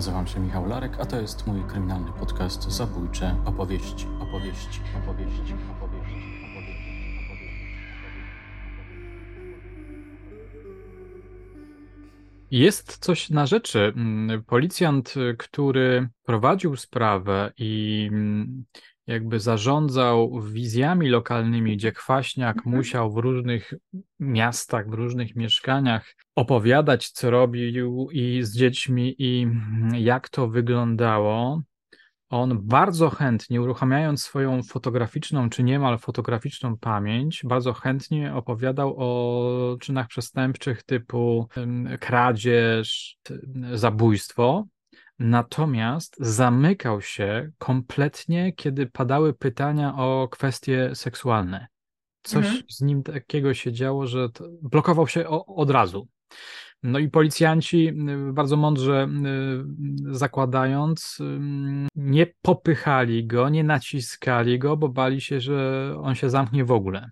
Nazywam się Michał Larek, a to jest mój kryminalny podcast Zabójcze opowieści, opowieści, opowieści, opowieści. Jest coś na rzeczy. Mm, policjant, który prowadził sprawę i mm, jakby zarządzał wizjami lokalnymi, gdzie Kwaśniak mhm. musiał w różnych miastach, w różnych mieszkaniach opowiadać, co robił i z dziećmi i jak to wyglądało. On bardzo chętnie, uruchamiając swoją fotograficzną czy niemal fotograficzną pamięć, bardzo chętnie opowiadał o czynach przestępczych typu kradzież, zabójstwo. Natomiast zamykał się kompletnie, kiedy padały pytania o kwestie seksualne. Coś mhm. z nim takiego się działo, że blokował się o, od razu. No i policjanci, y, bardzo mądrze y, zakładając, nie popychali go, nie naciskali go, bo bali się, że on się zamknie w ogóle.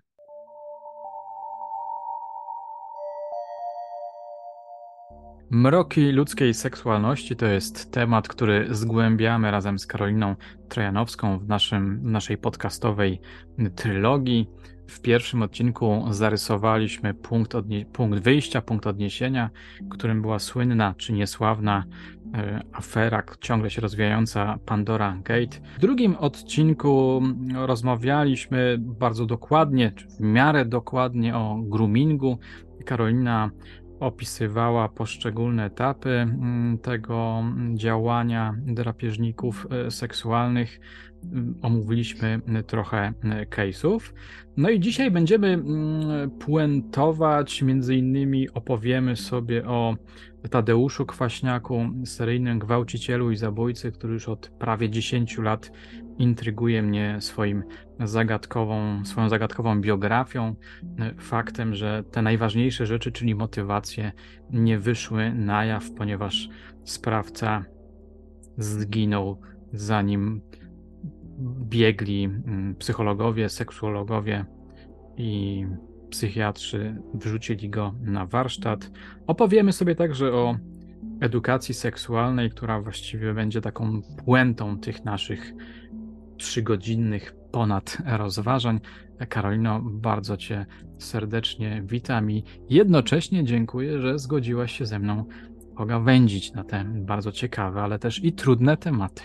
Mroki ludzkiej seksualności to jest temat, który zgłębiamy razem z Karoliną Trojanowską w, naszym, w naszej podcastowej trylogii. W pierwszym odcinku zarysowaliśmy punkt, punkt wyjścia, punkt odniesienia, którym była słynna czy niesławna e, afera, ciągle się rozwijająca Pandora Gate. W drugim odcinku rozmawialiśmy bardzo dokładnie, w miarę dokładnie o groomingu. Karolina opisywała poszczególne etapy mm, tego działania drapieżników e, seksualnych. Mm, omówiliśmy trochę e, case'ów. No i dzisiaj będziemy mm, puentować, między innymi opowiemy sobie o Tadeuszu Kwaśniaku, seryjnym gwałcicielu i zabójcy, który już od prawie 10 lat intryguje mnie swoim zagadkową, swoją zagadkową biografią, faktem, że te najważniejsze rzeczy, czyli motywacje, nie wyszły na jaw, ponieważ sprawca zginął zanim biegli mm, psychologowie, seksuologowie i psychiatrzy wrzucili go na warsztat. Opowiemy sobie także o edukacji seksualnej, która właściwie będzie taką puentą tych naszych trzygodzinnych ponad rozważań. Karolino, bardzo Cię serdecznie witam i jednocześnie dziękuję, że zgodziłaś się ze mną pogawędzić na te bardzo ciekawe, ale też i trudne tematy.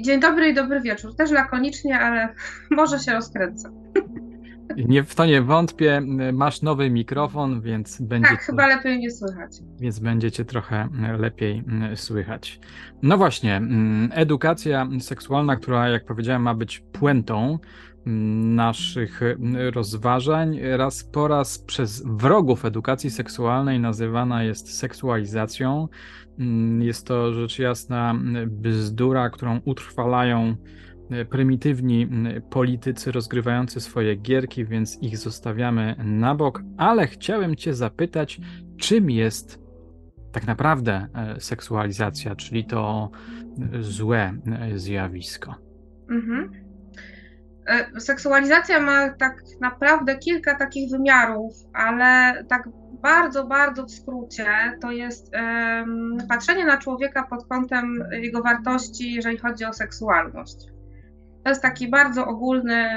Dzień dobry i dobry wieczór. Też lakonicznie, ale może się rozkręcę. Nie, w to nie wątpię. Masz nowy mikrofon, więc będzie. Tak, chyba lepiej nie słychać. Więc będziecie trochę lepiej słychać. No właśnie, edukacja seksualna, która, jak powiedziałem, ma być puentą naszych rozważań, raz po raz przez wrogów edukacji seksualnej nazywana jest seksualizacją. Jest to rzecz jasna bzdura, którą utrwalają E, prymitywni politycy rozgrywający swoje gierki, więc ich zostawiamy na bok, ale chciałem Cię zapytać, czym jest tak naprawdę e, seksualizacja, czyli to e, złe zjawisko? Mhm. Seksualizacja ma tak naprawdę kilka takich wymiarów, ale tak bardzo, bardzo w skrócie to jest um, patrzenie na człowieka pod kątem jego wartości, jeżeli chodzi o seksualność. To jest taki bardzo ogólny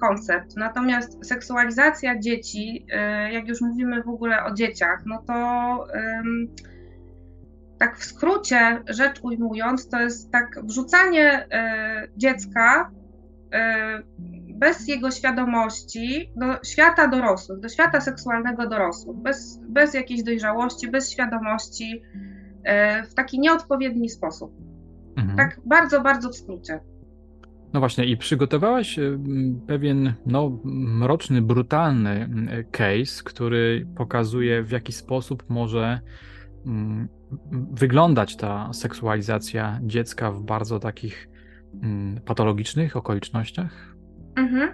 koncept. Natomiast seksualizacja dzieci, y, jak już mówimy w ogóle o dzieciach, no to tak w skrócie rzecz ujmując, to jest tak wrzucanie y, dziecka y, bez jego świadomości do świata dorosłych, do świata seksualnego dorosłych, bez, bez jakiejś dojrzałości, bez świadomości, w taki nieodpowiedni sposób. Mhm. Tak bardzo, bardzo w skrócie. No właśnie, i przygotowałaś e, pewien no, mroczny, brutalny case, który pokazuje, w jaki sposób może wyglądać ta seksualizacja dziecka w bardzo takich patologicznych okolicznościach. Mhm.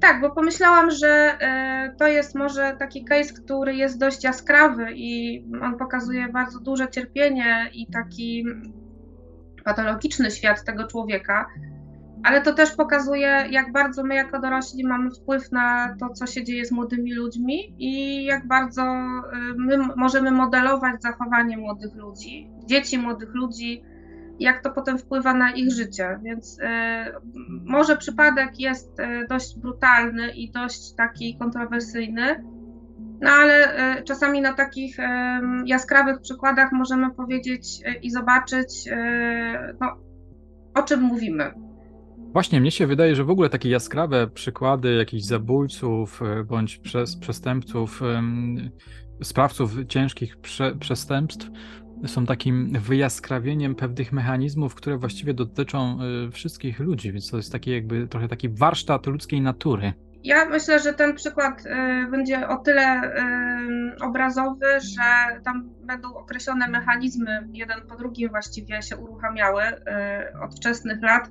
Tak, bo pomyślałam, że e, to jest może taki case, który jest dość jaskrawy i on pokazuje bardzo duże cierpienie i taki patologiczny świat tego człowieka ale to też pokazuje, jak bardzo my jako dorośli mamy wpływ na to, co się dzieje z młodymi ludźmi i jak bardzo y, my możemy modelować zachowanie młodych ludzi, dzieci młodych ludzi, jak to potem wpływa na ich życie. Więc y, może przypadek jest y, dość brutalny i dość taki kontrowersyjny, no ale czasami na takich jaskrawych przykładach możemy powiedzieć i zobaczyć, no, o czym mówimy. Właśnie, mnie się wydaje, że w ogóle takie jaskrawe przykłady jakichś zabójców e, bądź przez, przestępców, sprawców ciężkich prze, przestępstw są takim wyjaskrawieniem pewnych mechanizmów, które właściwie dotyczą e, wszystkich ludzi, więc to jest taki jakby trochę taki warsztat ludzkiej natury. Ja myślę, że ten przykład e, będzie o tyle obrazowy, że tam będą określone mechanizmy, jeden po drugim właściwie się uruchamiały od wczesnych lat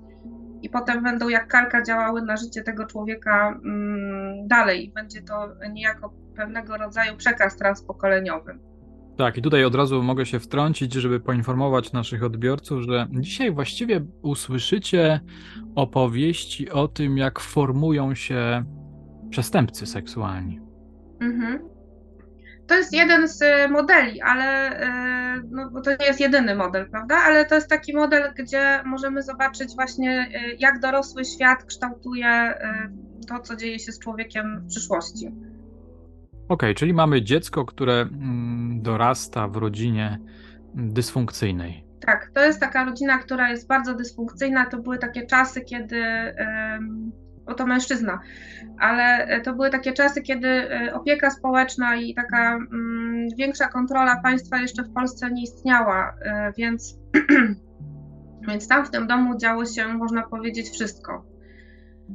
i potem będą jak kalka działały na życie tego człowieka mm, dalej. Będzie to niejako pewnego rodzaju przekaz transpokoleniowy. Tak, i tutaj od razu mogę się wtrącić, żeby poinformować naszych odbiorców, że dzisiaj właściwie usłyszycie opowieści o tym, jak formują się przestępcy seksualni. Mhm. To jest jeden z e, modeli, ale e, no, bo to nie jest jedyny model, prawda? Ale to jest taki model, gdzie możemy zobaczyć właśnie, e, jak dorosły świat kształtuje to, co dzieje się z człowiekiem w przyszłości. Okej, okay, czyli mamy dziecko, które mm, dorasta w rodzinie dysfunkcyjnej. Tak, to jest taka rodzina, która jest bardzo dysfunkcyjna. To były takie czasy, kiedy bo to mężczyzna, ale e, to były takie czasy, kiedy e, opieka społeczna i taka mm, większa kontrola państwa jeszcze w Polsce nie istniała, e, więc, więc tam w tym domu działo się, można powiedzieć, wszystko.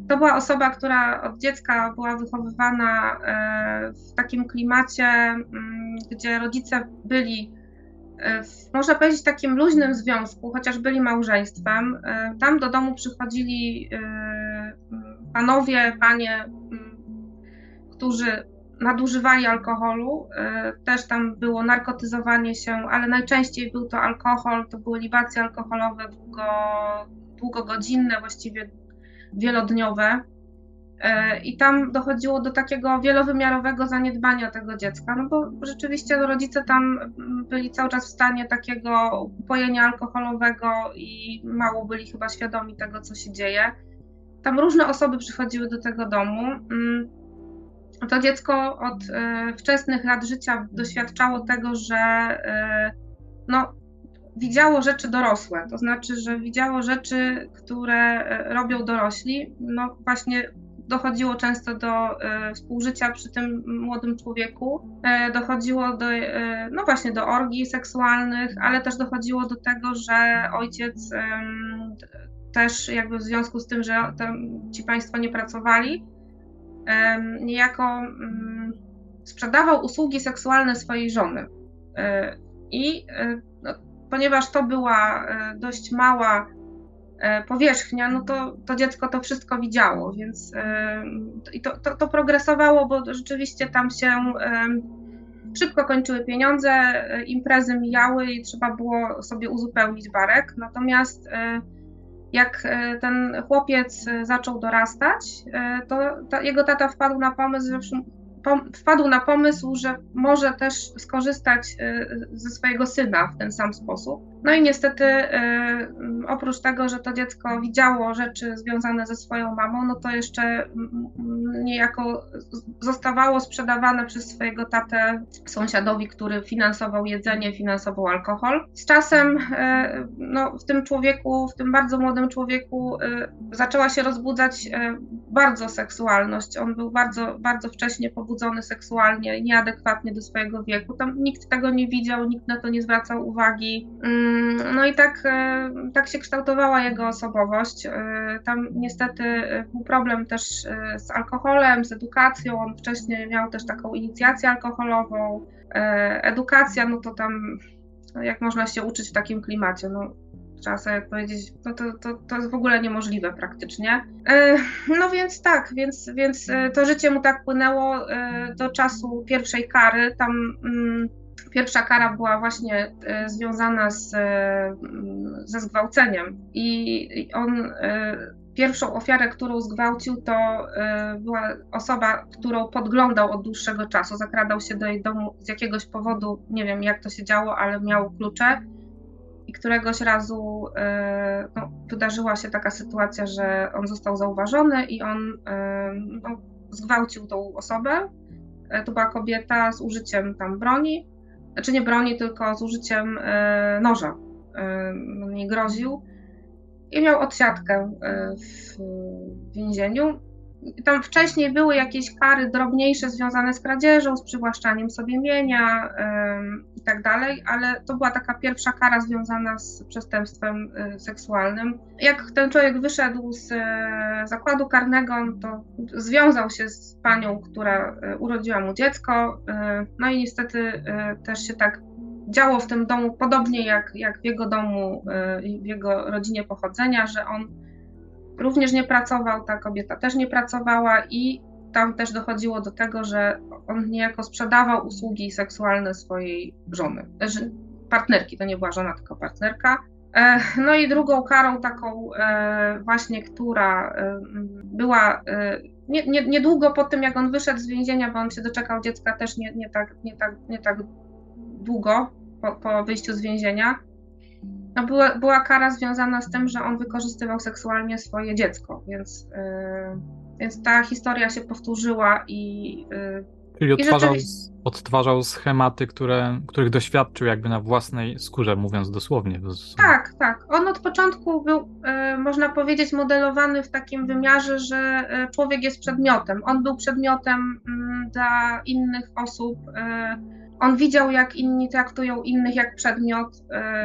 To była osoba, która od dziecka była wychowywana w takim klimacie, mm, gdzie rodzice byli w, można powiedzieć, takim luźnym związku, chociaż byli małżeństwem. Tam do domu przychodzili panowie, panie, którzy nadużywali alkoholu, też tam było narkotyzowanie się, ale najczęściej był to alkohol, to były libacje alkoholowe długo, długogodzinne, właściwie wielodniowe. Y, I tam dochodziło do takiego wielowymiarowego zaniedbania tego dziecka, no bo rzeczywiście rodzice tam byli cały czas w stanie takiego upojenia alkoholowego i mało byli chyba świadomi tego, co się dzieje. Tam różne osoby przychodziły do tego domu. Mm, to dziecko od e, wczesnych lat życia doświadczało tego, że e, no, widziało rzeczy dorosłe, to znaczy, że widziało rzeczy, które e, robią dorośli. No właśnie dochodziło często do współżycia przy tym młodym człowieku, dochodziło do, no właśnie do orgii seksualnych, ale też dochodziło do tego, że ojciec też jakby w związku z tym, że ci państwo nie pracowali, niejako mm, sprzedawał usługi seksualne swojej żony. E, I e, no, ponieważ to była e, dość mała powierzchnia, no to, to dziecko to wszystko widziało, więc i to, to, to progresowało, bo rzeczywiście tam się szybko kończyły pieniądze, imprezy mijały i trzeba było sobie uzupełnić barek. Natomiast jak e, ten chłopiec e, zaczął dorastać, e, to, to jego tata wpadł na pomysł, że wpadł na pomysł, że może też skorzystać ze swojego syna w ten sam sposób. No i niestety, oprócz tego, że to dziecko widziało rzeczy związane ze swoją mamą, no to jeszcze niejako zostawało sprzedawane przez swojego tatę sąsiadowi, który finansował jedzenie, finansował alkohol. Z czasem no, w tym człowieku, w tym bardzo młodym człowieku zaczęła się rozbudzać bardzo seksualność. On był bardzo, bardzo wcześnie pobudzony seksualnie, nieadekwatnie do swojego wieku. Tam nikt tego nie widział, nikt na to nie zwracał uwagi. No i tak, e, tak się kształtowała jego osobowość. E, tam niestety e, był problem też z alkoholem, z edukacją. On wcześniej miał też taką inicjację alkoholową. Edukacja, no to tam jak można się uczyć w takim klimacie? No, trzeba sobie powiedzieć, no to, to, to jest w ogóle niemożliwe praktycznie. No więc tak, więc, więc to życie mu tak płynęło do czasu pierwszej kary. Tam mm, Pierwsza kara była właśnie e, związana z, e, ze zgwałceniem i on e, pierwszą ofiarę, którą zgwałcił, to była osoba, którą podglądał od dłuższego czasu. Zakradał się do jej domu z jakiegoś powodu, nie wiem jak to się działo, ale miał klucze. I któregoś razu no, wydarzyła się taka sytuacja, że on został zauważony i on no, zgwałcił tą osobę. To była kobieta z użyciem tam broni, znaczy nie broni, tylko z użyciem noża. Nie groził i miał odsiadkę e, w więzieniu. Tam wcześniej były jakieś kary drobniejsze związane z kradzieżą, z przywłaszczaniem sobie mienia tak dalej, ale to była taka pierwsza kara związana z przestępstwem e, seksualnym. Jak ten człowiek wyszedł z e, zakładu karnego, to związał się z panią, która urodziła mu dziecko, no i niestety też się tak działo w tym domu podobnie jak, jak w jego domu, y, w jego rodzinie pochodzenia, że on również nie pracował, ta kobieta też nie pracowała i tam też dochodziło do tego, że on niejako sprzedawał usługi seksualne swojej żony, znaczy partnerki, to nie była żona, tylko partnerka. E, no i drugą karą taką e, właśnie, która e, była nie, nie, niedługo po tym, jak on wyszedł z więzienia, bo on się doczekał dziecka też nie, nie, tak, nie, tak, nie tak długo po, po wyjściu z więzienia, no była, była kara związana z tym, że on wykorzystywał seksualnie swoje dziecko, więc, yy, więc ta historia się powtórzyła i. Yy, Czyli odtwarzał, i odtwarzał schematy, które, których doświadczył jakby na własnej skórze, mówiąc dosłownie. Tak, tak. On od początku był, yy, można powiedzieć, modelowany w takim wymiarze, że y, człowiek jest przedmiotem. On był przedmiotem mm, dla innych osób y, on widział, jak inni traktują innych jak przedmiot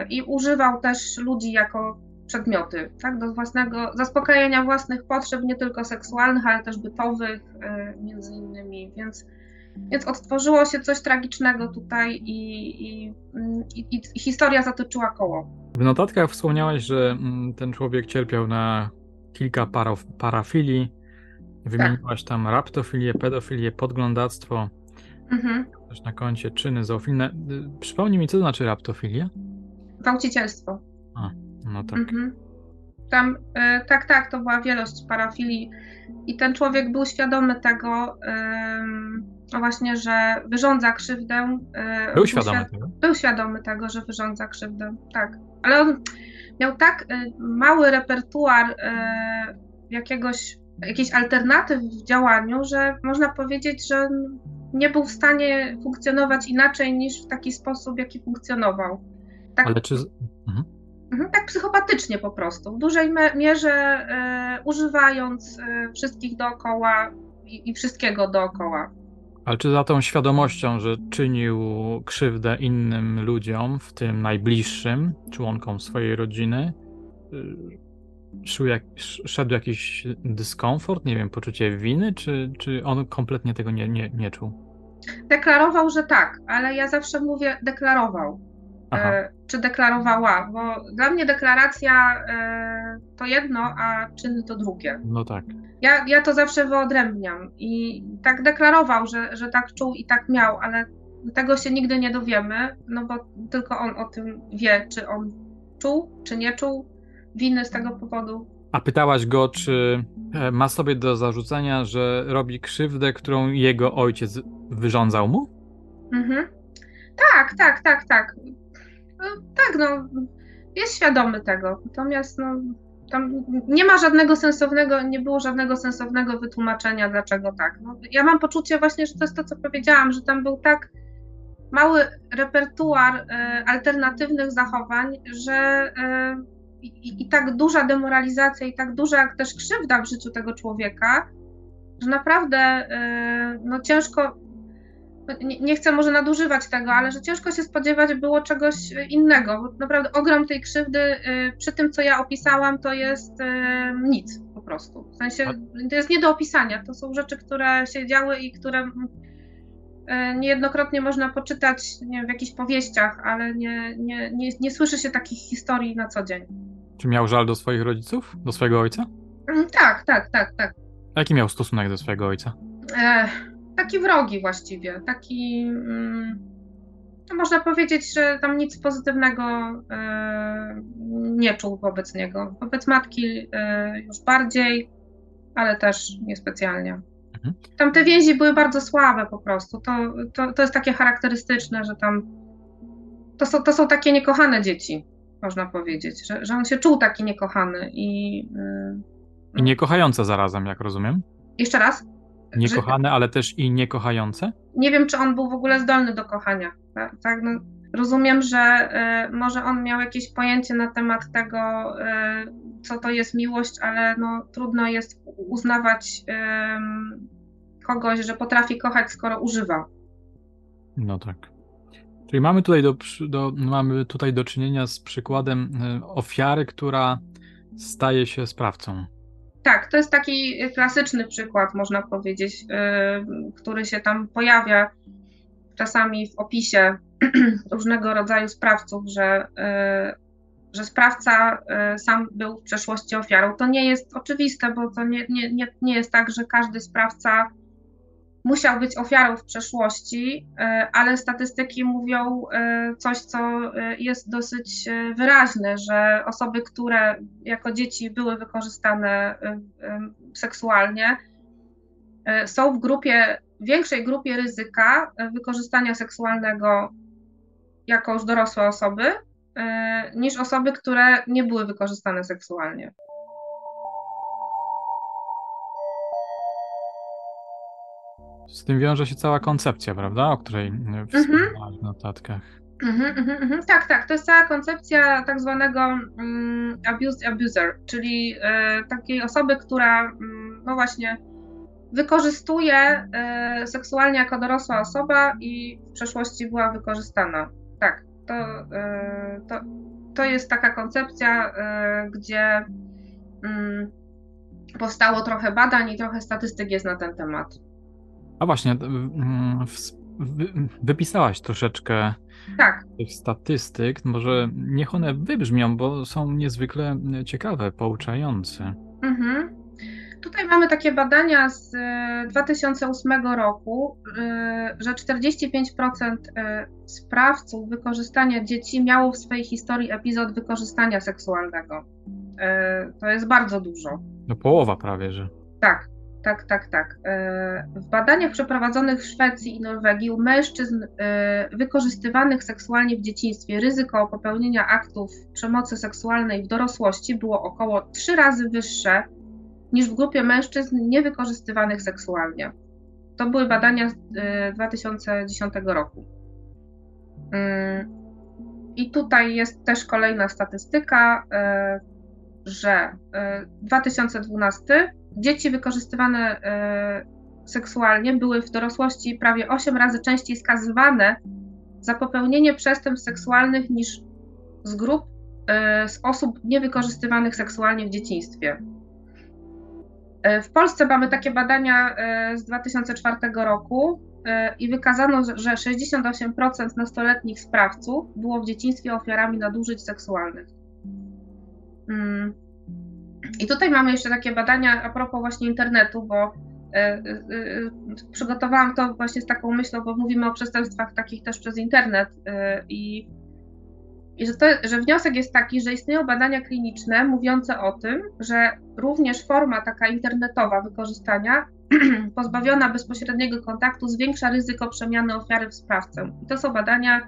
i używał też ludzi jako przedmioty, tak, do własnego zaspokajania własnych potrzeb, nie tylko seksualnych, ale też bytowych, e, między innymi, więc, więc odtworzyło się coś tragicznego tutaj i, i, i, i historia zatoczyła koło. W notatkach wspomniałaś, że mm, ten człowiek cierpiał na kilka parafilii. Wymieniłaś tak. tam raptofilię, pedofilię, podglądactwo. Mhm. Też na koncie czyny zoofilne. Y, przypomnij mi, co to znaczy raptofilia? Gwałcicielstwo. A, no tak. Mhm. Tam, y, tak, tak, to była wielość parafilii i ten człowiek był świadomy tego, y, właśnie, że wyrządza krzywdę. Y, był świadomy świad tego? Był świadomy tego, że wyrządza krzywdę, tak. Ale on miał tak y, mały repertuar y, jakiegoś, jakiejś alternatyw w działaniu, że można powiedzieć, że nie był w stanie funkcjonować inaczej niż w taki sposób, jaki funkcjonował. Tak, Ale czy. Mhm. Mhm. Tak psychopatycznie po prostu. W dużej mierze e, używając e, wszystkich dookoła i, i wszystkiego dookoła. Ale czy za tą świadomością, że czynił krzywdę innym ludziom, w tym najbliższym członkom swojej rodziny, y, jak, szedł jakiś dyskomfort, nie wiem, poczucie winy, czy, czy on kompletnie tego nie, nie, nie czuł? Deklarował, że tak, ale ja zawsze mówię deklarował. E, czy deklarowała, bo dla mnie deklaracja e, to jedno, a czyny to drugie. No tak. Ja, ja to zawsze wyodrębniam i tak deklarował, że, że tak czuł i tak miał, ale tego się nigdy nie dowiemy, no bo tylko on o tym wie, czy on czuł, czy nie czuł winy z tego powodu. A pytałaś go, czy e, ma sobie do zarzucenia, że robi krzywdę, którą jego ojciec wyrządzał mu? Mhm. Tak, tak, tak, tak. No, tak, no, jest świadomy tego. Natomiast no, tam nie ma żadnego sensownego, nie było żadnego sensownego wytłumaczenia, dlaczego tak. No, ja mam poczucie właśnie, że to jest to, co powiedziałam, że tam był tak mały repertuar y, alternatywnych zachowań, że y, i, i, tak duża demoralizacja i tak duża jak też krzywda w życiu tego człowieka, że naprawdę yy, no ciężko, nie, chcę może nadużywać tego, ale że ciężko się spodziewać było czegoś innego. Bo naprawdę ogrom tej krzywdy yy, przy tym, co ja opisałam, to jest yy, nic po prostu. W sensie to jest nie do opisania. To są rzeczy, które się działy i które y, niejednokrotnie można poczytać wiem, w jakichś powieściach, ale nie, nie, nie, nie słyszy się takich historii na co dzień. Czy miał żal do swoich rodziców? Do swojego ojca? Mm, tak, tak, tak, tak. A jaki miał stosunek do swojego ojca? E, taki wrogi właściwie. Taki. Mm, można powiedzieć, że tam nic pozytywnego nie czuł wobec niego. Wobec matki już bardziej, ale też niespecjalnie. Mhm. Tam te więzi były bardzo słabe po prostu. To, to, to jest takie charakterystyczne, że tam to są, to są takie niekochane dzieci, można powiedzieć, że, że on się czuł taki niekochany i. Yy, I niekochające zarazem, jak rozumiem. Jeszcze raz? Niekochane, że... ale też i niekochające? Nie wiem, czy on był w ogóle zdolny do kochania. Tak, tak no, rozumiem, że y, może on miał jakieś pojęcie na temat tego, y, co to jest miłość, ale no, trudno jest uznawać y, kogoś, że potrafi kochać, skoro używa. No tak. Czyli mamy tutaj do, do, mamy tutaj do czynienia z przykładem ofiary, która staje się sprawcą. Tak, to jest taki klasyczny przykład, można powiedzieć, który się tam pojawia czasami w opisie różnego rodzaju sprawców, że, e, że sprawca e, sam był w przeszłości ofiarą. To nie jest oczywiste, bo to nie, nie, nie, nie jest tak, że każdy sprawca musiał być ofiarą w przeszłości, e, ale statystyki mówią coś, co jest dosyć wyraźne, że osoby, które jako dzieci były wykorzystane seksualnie, są w grupie, większej grupie ryzyka wykorzystania seksualnego jako już dorosłe osoby, e, niż osoby, które nie były wykorzystane seksualnie. Z tym wiąże się cała koncepcja, prawda? O której wspomniałeś w notatkach. Mhm, mhm, mhm. Tak, tak. To jest cała koncepcja tak zwanego um, abused abuser, czyli e, takiej osoby, która mm, no właśnie wykorzystuje e, seksualnie jako dorosła osoba i w przeszłości była wykorzystana tak, to, e, to, to jest taka koncepcja, e, gdzie mm, powstało trochę badań i trochę statystyk jest na ten temat. A właśnie, mm, wypisałaś troszeczkę tak. tych statystyk. Może niech one wybrzmią, bo są niezwykle ciekawe, pouczające. Mhm. Tutaj mamy takie badania z 2008 e, roku, e, że 45% e, sprawców wykorzystania dzieci miało w swojej historii epizod wykorzystania seksualnego. To jest bardzo dużo. No połowa prawie, że. Tak, tak, tak, tak. W badaniach przeprowadzonych w Szwecji i Norwegii u mężczyzn wykorzystywanych seksualnie w dzieciństwie ryzyko popełnienia aktów przemocy seksualnej w dorosłości było około trzy razy wyższe niż w grupie mężczyzn niewykorzystywanych seksualnie. To były badania z 2010 y, roku. I tutaj jest też kolejna statystyka, że 2012 dzieci wykorzystywane seksualnie były w dorosłości prawie 8 razy częściej skazywane za popełnienie przestępstw seksualnych niż z grup z osób niewykorzystywanych seksualnie w dzieciństwie. E, w Polsce mamy takie badania e, z 2004 roku e, i wykazano, że 68% nastoletnich sprawców było w dzieciństwie ofiarami nadużyć seksualnych. I tutaj mamy jeszcze takie badania a propos właśnie internetu, bo przygotowałam to właśnie z taką myślą, bo mówimy o przestępstwach takich też przez internet i i że, to, że wniosek jest taki, że istnieją badania kliniczne mówiące o tym, że również forma taka internetowa wykorzystania, pozbawiona bezpośredniego kontaktu, zwiększa ryzyko przemiany ofiary w sprawcę. I to są badania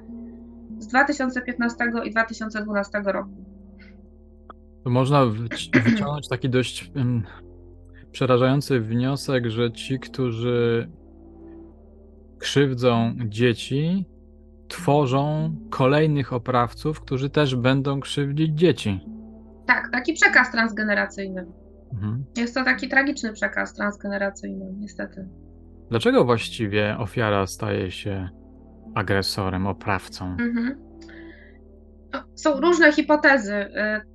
z 2015 i 2012 roku. To można wyciągnąć taki dość um, przerażający wniosek, że ci, którzy krzywdzą dzieci, tworzą kolejnych oprawców, którzy też będą krzywdzić dzieci. Tak, taki przekaz transgeneracyjny. Mhm. Jest to taki tragiczny przekaz transgeneracyjny, niestety. Dlaczego właściwie ofiara staje się agresorem, oprawcą? Mhm. No, są różne hipotezy, y,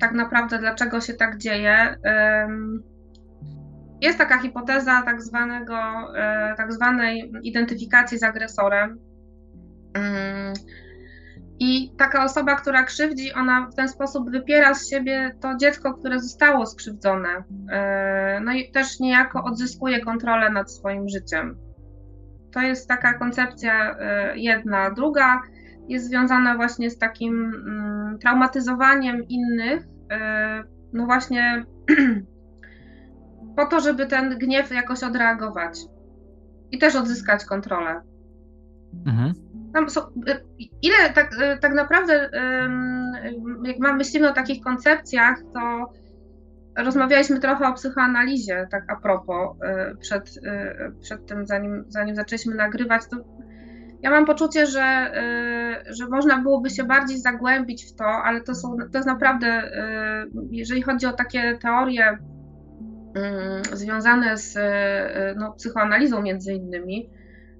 tak naprawdę, dlaczego się tak dzieje. Jest taka hipoteza tak, zwanego, y, tak zwanej identyfikacji z agresorem, Mm. I taka osoba, która krzywdzi, ona w ten sposób wypiera z siebie to dziecko, które zostało skrzywdzone. E, no i też niejako odzyskuje kontrolę nad swoim życiem. To jest taka koncepcja jedna. Druga jest związana właśnie z takim mm, traumatyzowaniem innych, no właśnie po to, żeby ten gniew jakoś odreagować i też odzyskać kontrolę. Mhm. Są, y, ile tak, y, tak naprawdę, jak mam myślimy o takich koncepcjach, to rozmawialiśmy trochę o psychoanalizie, tak a propos, przed, przed tym, zanim, zanim zaczęliśmy nagrywać, to ja mam poczucie, że, że można byłoby się bardziej zagłębić w to, ale to, są, to jest naprawdę, jeżeli chodzi o takie teorie związane z no, psychoanalizą między innymi,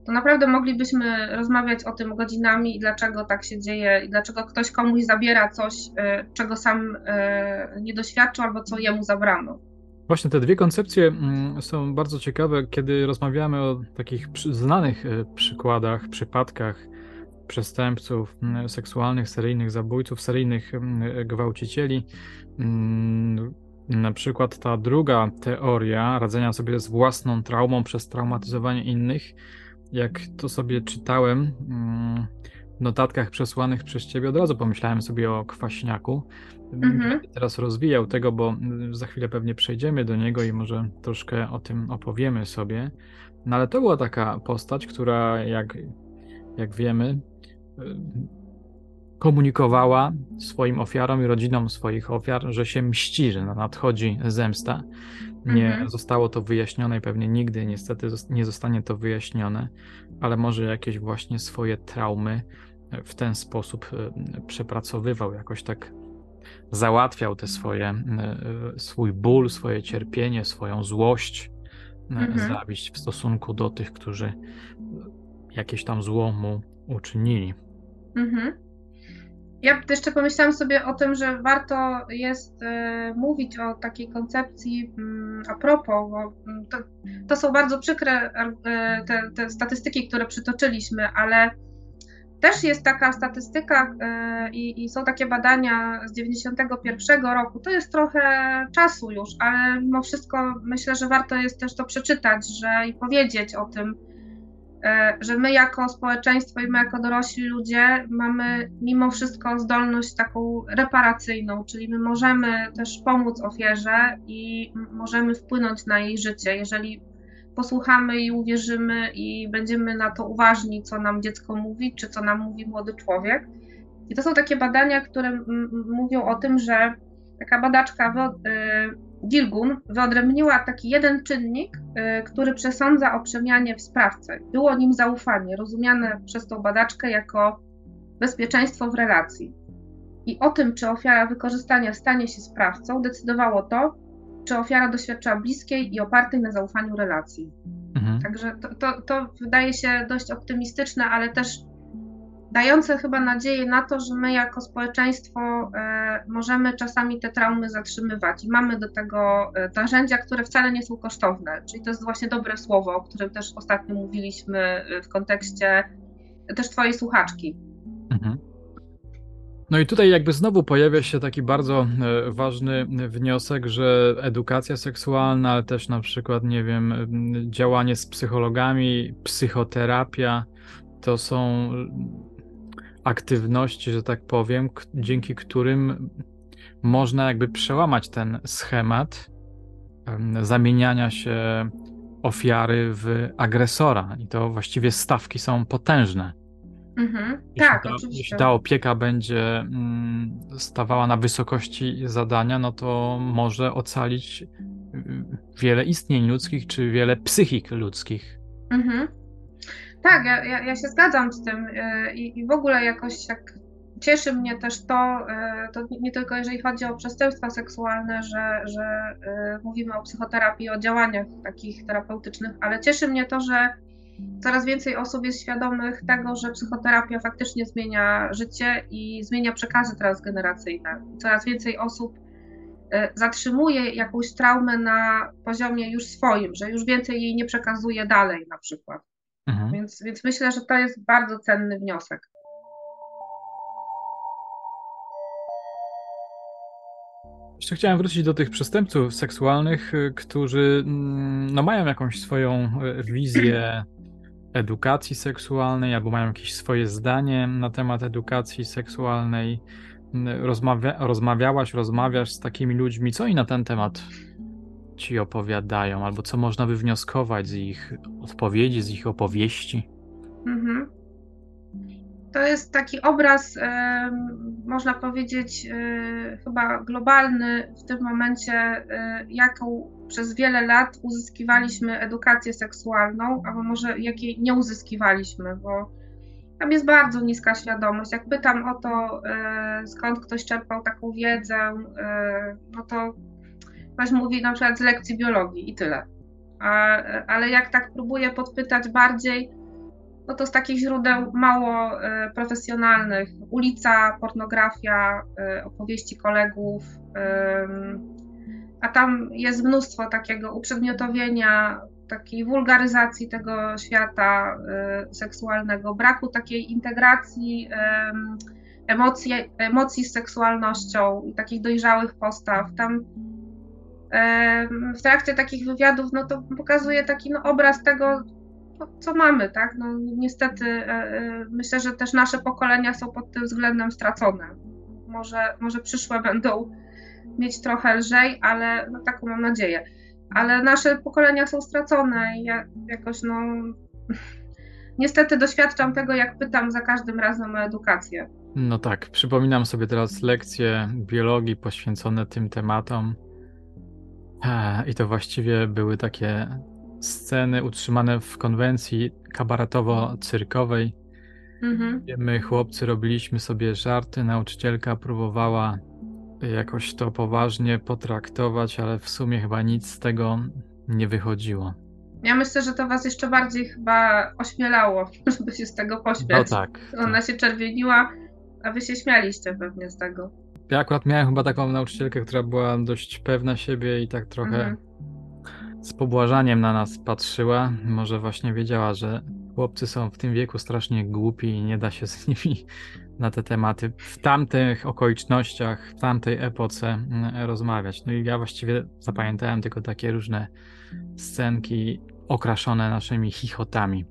to naprawdę moglibyśmy rozmawiać o tym godzinami i dlaczego tak się dzieje, i dlaczego ktoś komuś zabiera coś, czego sam nie doświadczył, albo co jemu zabrano. Właśnie te dwie koncepcje mm, są bardzo ciekawe, kiedy rozmawiamy o takich znanych e, przykładach, przypadkach przestępców mm, seksualnych, seryjnych zabójców, seryjnych mm, gwałcicieli. Na przykład ta druga teoria radzenia sobie z własną traumą przez traumatyzowanie innych jak to sobie czytałem w notatkach przesłanych przez ciebie, od razu pomyślałem sobie o kwaśniaku. Mhm. Teraz rozwijał tego, bo mm, za chwilę pewnie przejdziemy do niego i może troszkę o tym opowiemy sobie. No ale to była taka postać, która jak, jak wiemy, komunikowała swoim ofiarom i rodzinom swoich ofiar, że się mści, że nadchodzi zemsta. Nie mhm. zostało to wyjaśnione i pewnie nigdy niestety nie zostanie to wyjaśnione, ale może jakieś właśnie swoje traumy w ten sposób e, przepracowywał, jakoś tak załatwiał te swoje, e, swój ból, swoje cierpienie, swoją złość, mhm. zawiść w stosunku do tych, którzy jakieś tam zło mu uczynili. Mhm. Ja jeszcze pomyślałam sobie o tym, że warto jest e, mówić o takiej koncepcji mm, a propos, bo mm, to, to są bardzo przykre e, te, te, statystyki, które przytoczyliśmy, ale też jest taka statystyka e, i, i, są takie badania z 91 roku. To jest trochę czasu już, ale mimo wszystko myślę, że warto jest też to przeczytać że, i powiedzieć o tym, E, że my jako społeczeństwo i my jako dorośli ludzie mamy mimo wszystko zdolność taką reparacyjną, czyli my możemy też pomóc ofierze i możemy wpłynąć na jej życie, jeżeli posłuchamy i uwierzymy i będziemy na to uważni, co nam dziecko mówi, czy co nam mówi młody człowiek. I to są takie badania, które mówią o tym, że taka badaczka Gilgun wyodrębniła taki jeden czynnik, y, który przesądza o przemianie w sprawcę. Było nim zaufanie, rozumiane przez tą badaczkę jako bezpieczeństwo w relacji. I o tym, czy ofiara wykorzystania stanie się sprawcą, decydowało to, czy ofiara doświadczyła bliskiej i opartej na zaufaniu relacji. Mhm. Także to, to, to wydaje się dość optymistyczne, ale też dające chyba nadzieję na to, że my jako społeczeństwo e, możemy czasami te traumy zatrzymywać i mamy do tego e, narzędzia, które wcale nie są kosztowne. Czyli to jest właśnie dobre słowo, o którym też ostatnio mówiliśmy e, w kontekście też Twojej słuchaczki. Mhm. No i tutaj jakby znowu pojawia się taki bardzo ważny wniosek, że edukacja seksualna, ale też na przykład, nie wiem, działanie z psychologami, psychoterapia, to są aktywności, że tak powiem, dzięki którym można jakby przełamać ten schemat zamieniania się ofiary w agresora. I to właściwie stawki są potężne. Mhm, jeśli, tak, ta, jeśli ta opieka będzie mm, stawała na wysokości zadania, no to może ocalić y, wiele istnień ludzkich, czy wiele psychik ludzkich. Mhm. Tak, ja, ja, ja się zgadzam z tym e, i, i w ogóle jakoś tak cieszy mnie też to, e, to nie tylko jeżeli chodzi o przestępstwa seksualne, że, że mówimy o psychoterapii, o działaniach takich terapeutycznych, ale cieszy mnie to, że coraz więcej osób jest świadomych tego, że psychoterapia faktycznie zmienia życie i zmienia przekazy transgeneracyjne. Coraz więcej osób zatrzymuje jakąś traumę na poziomie już swoim, że już więcej jej nie przekazuje dalej na przykład. Mhm. Więc, więc myślę, że to jest bardzo cenny wniosek. Jeszcze chciałem wrócić do tych przestępców seksualnych, y, którzy mm, no, mają jakąś swoją y, wizję edukacji seksualnej, albo mają jakieś swoje zdanie na temat edukacji seksualnej. Rozmawia, rozmawiałaś, rozmawiasz z takimi ludźmi, co i na ten temat ci opowiadają, albo co można wywnioskować z ich odpowiedzi, z ich opowieści? Mhm. To jest taki obraz, można powiedzieć, e, chyba globalny w tym momencie, e, jaką przez wiele lat uzyskiwaliśmy edukację seksualną, albo może jakiej nie uzyskiwaliśmy, bo tam jest bardzo niska świadomość. Jak pytam o to, e, skąd ktoś czerpał taką wiedzę, no to ktoś mówi na przykład z lekcji biologii i tyle. ale jak tak próbuję podpytać bardziej, no to z takich źródeł mało e, profesjonalnych, ulica, pornografia, e, opowieści kolegów, a tam jest mnóstwo takiego uprzedmiotowienia, takiej wulgaryzacji tego świata e, seksualnego, braku takiej integracji emocji, emocji z seksualnością i takich dojrzałych postaw. Tam w trakcie takich wywiadów, no to pokazuje taki no, obraz tego, no, co mamy, tak? No, niestety e, e, myślę, że też nasze pokolenia są pod tym względem stracone. Może, może przyszłe będą mieć trochę lżej, ale no, taką mam nadzieję. Ale nasze pokolenia są stracone i ja jakoś no niestety doświadczam tego, jak pytam za każdym razem o edukację. No tak, przypominam sobie teraz lekcje biologii poświęcone tym tematom. I to właściwie były takie sceny utrzymane w konwencji kabaretowo-cyrkowej. Mhm. My, chłopcy, robiliśmy sobie żarty, nauczycielka próbowała jakoś to poważnie potraktować, ale w sumie chyba nic z tego nie wychodziło. Ja myślę, że to was jeszcze bardziej chyba ośmielało, żeby się z tego pośmiać. No tak. Ona tak. się czerwieniła, a wy się śmialiście pewnie z tego. Ja akurat miałem chyba taką nauczycielkę, która była dość pewna siebie i tak trochę mhm z pobłażaniem na nas patrzyła. Może właśnie wiedziała, że chłopcy są w tym wieku strasznie głupi i nie da się z nimi na te tematy w tamtych okolicznościach, w tamtej epoce mm, rozmawiać. No i ja właściwie zapamiętałem tylko takie różne scenki okraszone naszymi chichotami.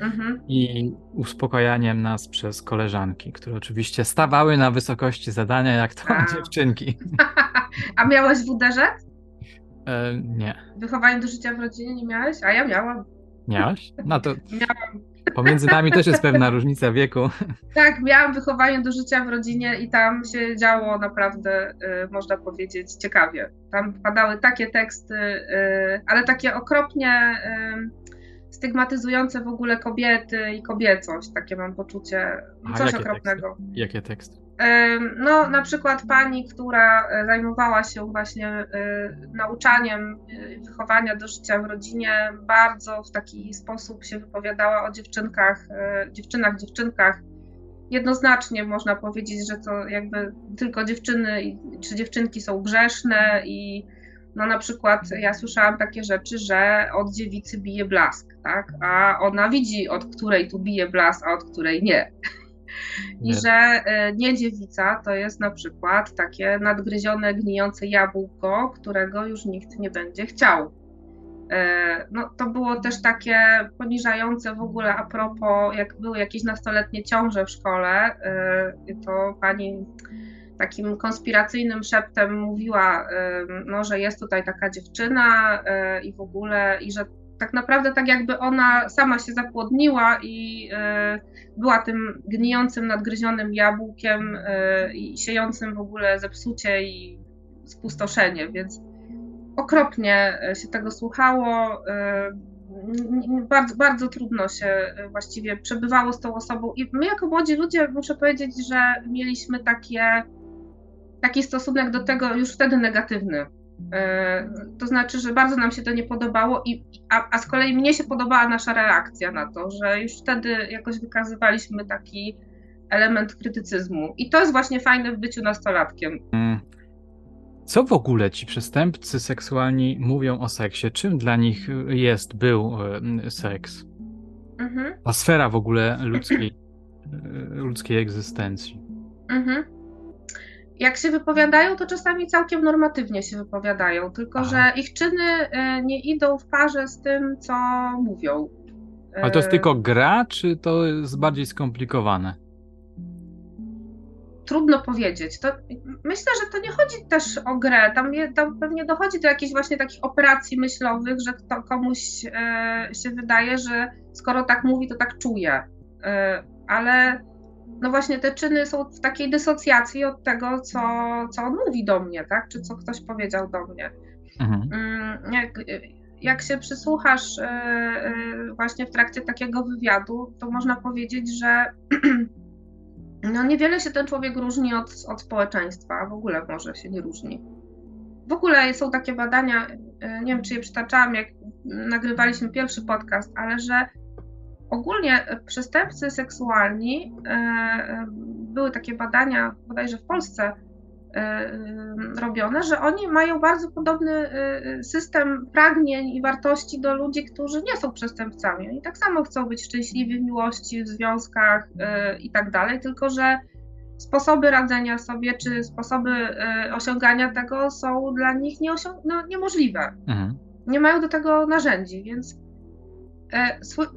Mhm. I uspokajaniem nas przez koleżanki, które oczywiście stawały na wysokości zadania, jak to A. dziewczynki. A miałeś WDŻ? E, nie. Wychowanie do życia w rodzinie nie miałeś? A ja miałam. Miałaś? No to miałam. pomiędzy nami też jest pewna różnica wieku. Tak, miałam wychowanie do życia w rodzinie i tam się działo naprawdę, y, można powiedzieć, ciekawie. Tam padały takie teksty, y, ale takie okropnie y, stygmatyzujące w ogóle kobiety i kobiecość, takie mam poczucie, coś okropnego. Teksty? Jakie teksty? No, na przykład pani, która e, zajmowała się właśnie e, nauczaniem e, wychowania do życia w rodzinie, bardzo w taki sposób się wypowiadała o dziewczynkach, dziewczynach, dziewczynkach. Jednoznacznie można powiedzieć, że to jakby tylko dziewczyny czy dziewczynki są grzeszne i no na przykład ja słyszałam takie rzeczy, że od dziewicy bije blask, tak? A ona widzi, od której tu bije blask, a od której nie. I nie. że e, niedziewica to jest na przykład takie nadgryzione, gnijące jabłko, którego już nikt nie będzie chciał. E, no, to było też takie poniżające w ogóle a propos, jak były jakieś nastoletnie ciąże w szkole, e, to pani takim konspiracyjnym szeptem mówiła, no, że jest tutaj taka dziewczyna i w ogóle, i że tak naprawdę tak jakby ona sama się zapłodniła i e, była tym gnijącym, nadgryzionym jabłkiem e, i siejącym w ogóle zepsucie i spustoszenie, więc okropnie się tego słuchało. E, bardzo, bardzo trudno się właściwie przebywało z tą osobą. I my, jako młodzi ludzie, muszę powiedzieć, że mieliśmy takie, taki stosunek do tego już wtedy negatywny to znaczy, że bardzo nam się to nie podobało, i, a, a z kolei mnie się podobała nasza reakcja na to, że już wtedy jakoś wykazywaliśmy taki element krytycyzmu. I to jest właśnie fajne w byciu nastolatkiem. Mm. Co w ogóle ci przestępcy seksualni mówią o seksie? Czym dla nich jest, był e, seks? Mhm. Ta sfera w ogóle ludzkiej, e, ludzkiej egzystencji. Mhm jak się wypowiadają, to czasami całkiem normatywnie się wypowiadają, tylko Aha. że ich czyny e, nie idą w parze z tym, co mówią. Ale to jest tylko gra, czy to jest bardziej skomplikowane? Trudno powiedzieć. To, myślę, że to nie chodzi też o grę. Tam, je, tam pewnie dochodzi do jakichś właśnie takich operacji myślowych, że kto, komuś e, się wydaje, że skoro tak mówi, to tak czuje. E, ale no właśnie te czyny są w takiej dysocjacji od tego, co, co on mówi do mnie, tak? Czy co ktoś powiedział do mnie. Mhm. Mm, jak, jak się przysłuchasz e, e, właśnie w trakcie takiego wywiadu, to można powiedzieć, że no niewiele się ten człowiek różni od, od społeczeństwa, a w ogóle może się nie różni. W ogóle są takie badania, e, nie wiem czy je przytaczałam, jak nagrywaliśmy pierwszy podcast, ale że ogólnie przestępcy seksualni, były takie badania bodajże w Polsce, E, robione, że oni mają bardzo podobny e, system pragnień i wartości do ludzi, którzy nie są przestępcami. Oni tak samo chcą być szczęśliwi w miłości, w związkach e, i tak dalej, tylko że sposoby radzenia sobie czy sposoby osiągania tego są dla nich no, niemożliwe. Mhm. Nie mają do tego narzędzi, więc E,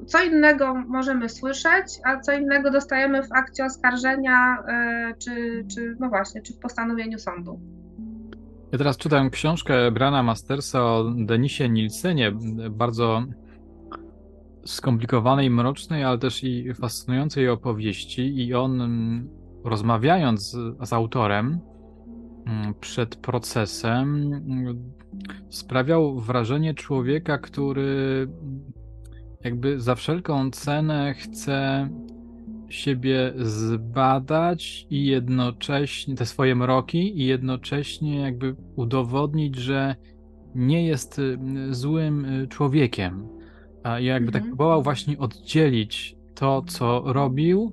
co innego możemy słyszeć, a co innego dostajemy w akcie oskarżenia, e, czy, czy no właśnie, czy w postanowieniu sądu. Ja teraz czytam książkę Brana Mastersa o Denisie Nilsenie, bardzo skomplikowanej, mrocznej, ale też i fascynującej opowieści i on mm, rozmawiając z, z autorem mm, przed procesem mm, sprawiał wrażenie człowieka, który jakby za wszelką cenę chce siebie zbadać i jednocześnie te swoje mroki i jednocześnie jakby udowodnić, że nie jest y, złym y, człowiekiem. A jakby tak mhm. tak próbował właśnie oddzielić to, co robił,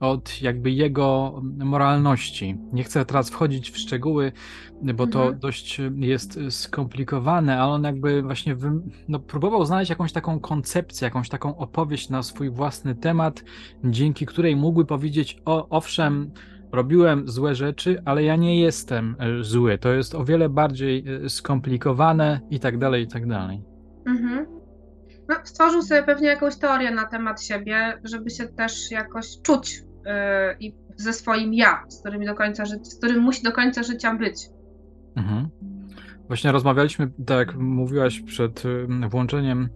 od jakby jego moralności. Nie chcę teraz wchodzić w szczegóły, bo to mhm. dość jest skomplikowane, ale on jakby właśnie no, próbował znaleźć jakąś taką koncepcję, jakąś taką opowieść na swój własny temat, dzięki której mógłby powiedzieć: O, owszem, robiłem złe rzeczy, ale ja nie jestem e, zły. To jest o wiele bardziej e, skomplikowane i tak dalej, i tak dalej. Mhm. No, stworzył sobie pewnie jakąś teorię na temat siebie, żeby się też jakoś czuć i ze swoim ja, z którym, do końca z którym musi do końca życia być. Mhm. Właśnie rozmawialiśmy, tak jak mówiłaś przed włączeniem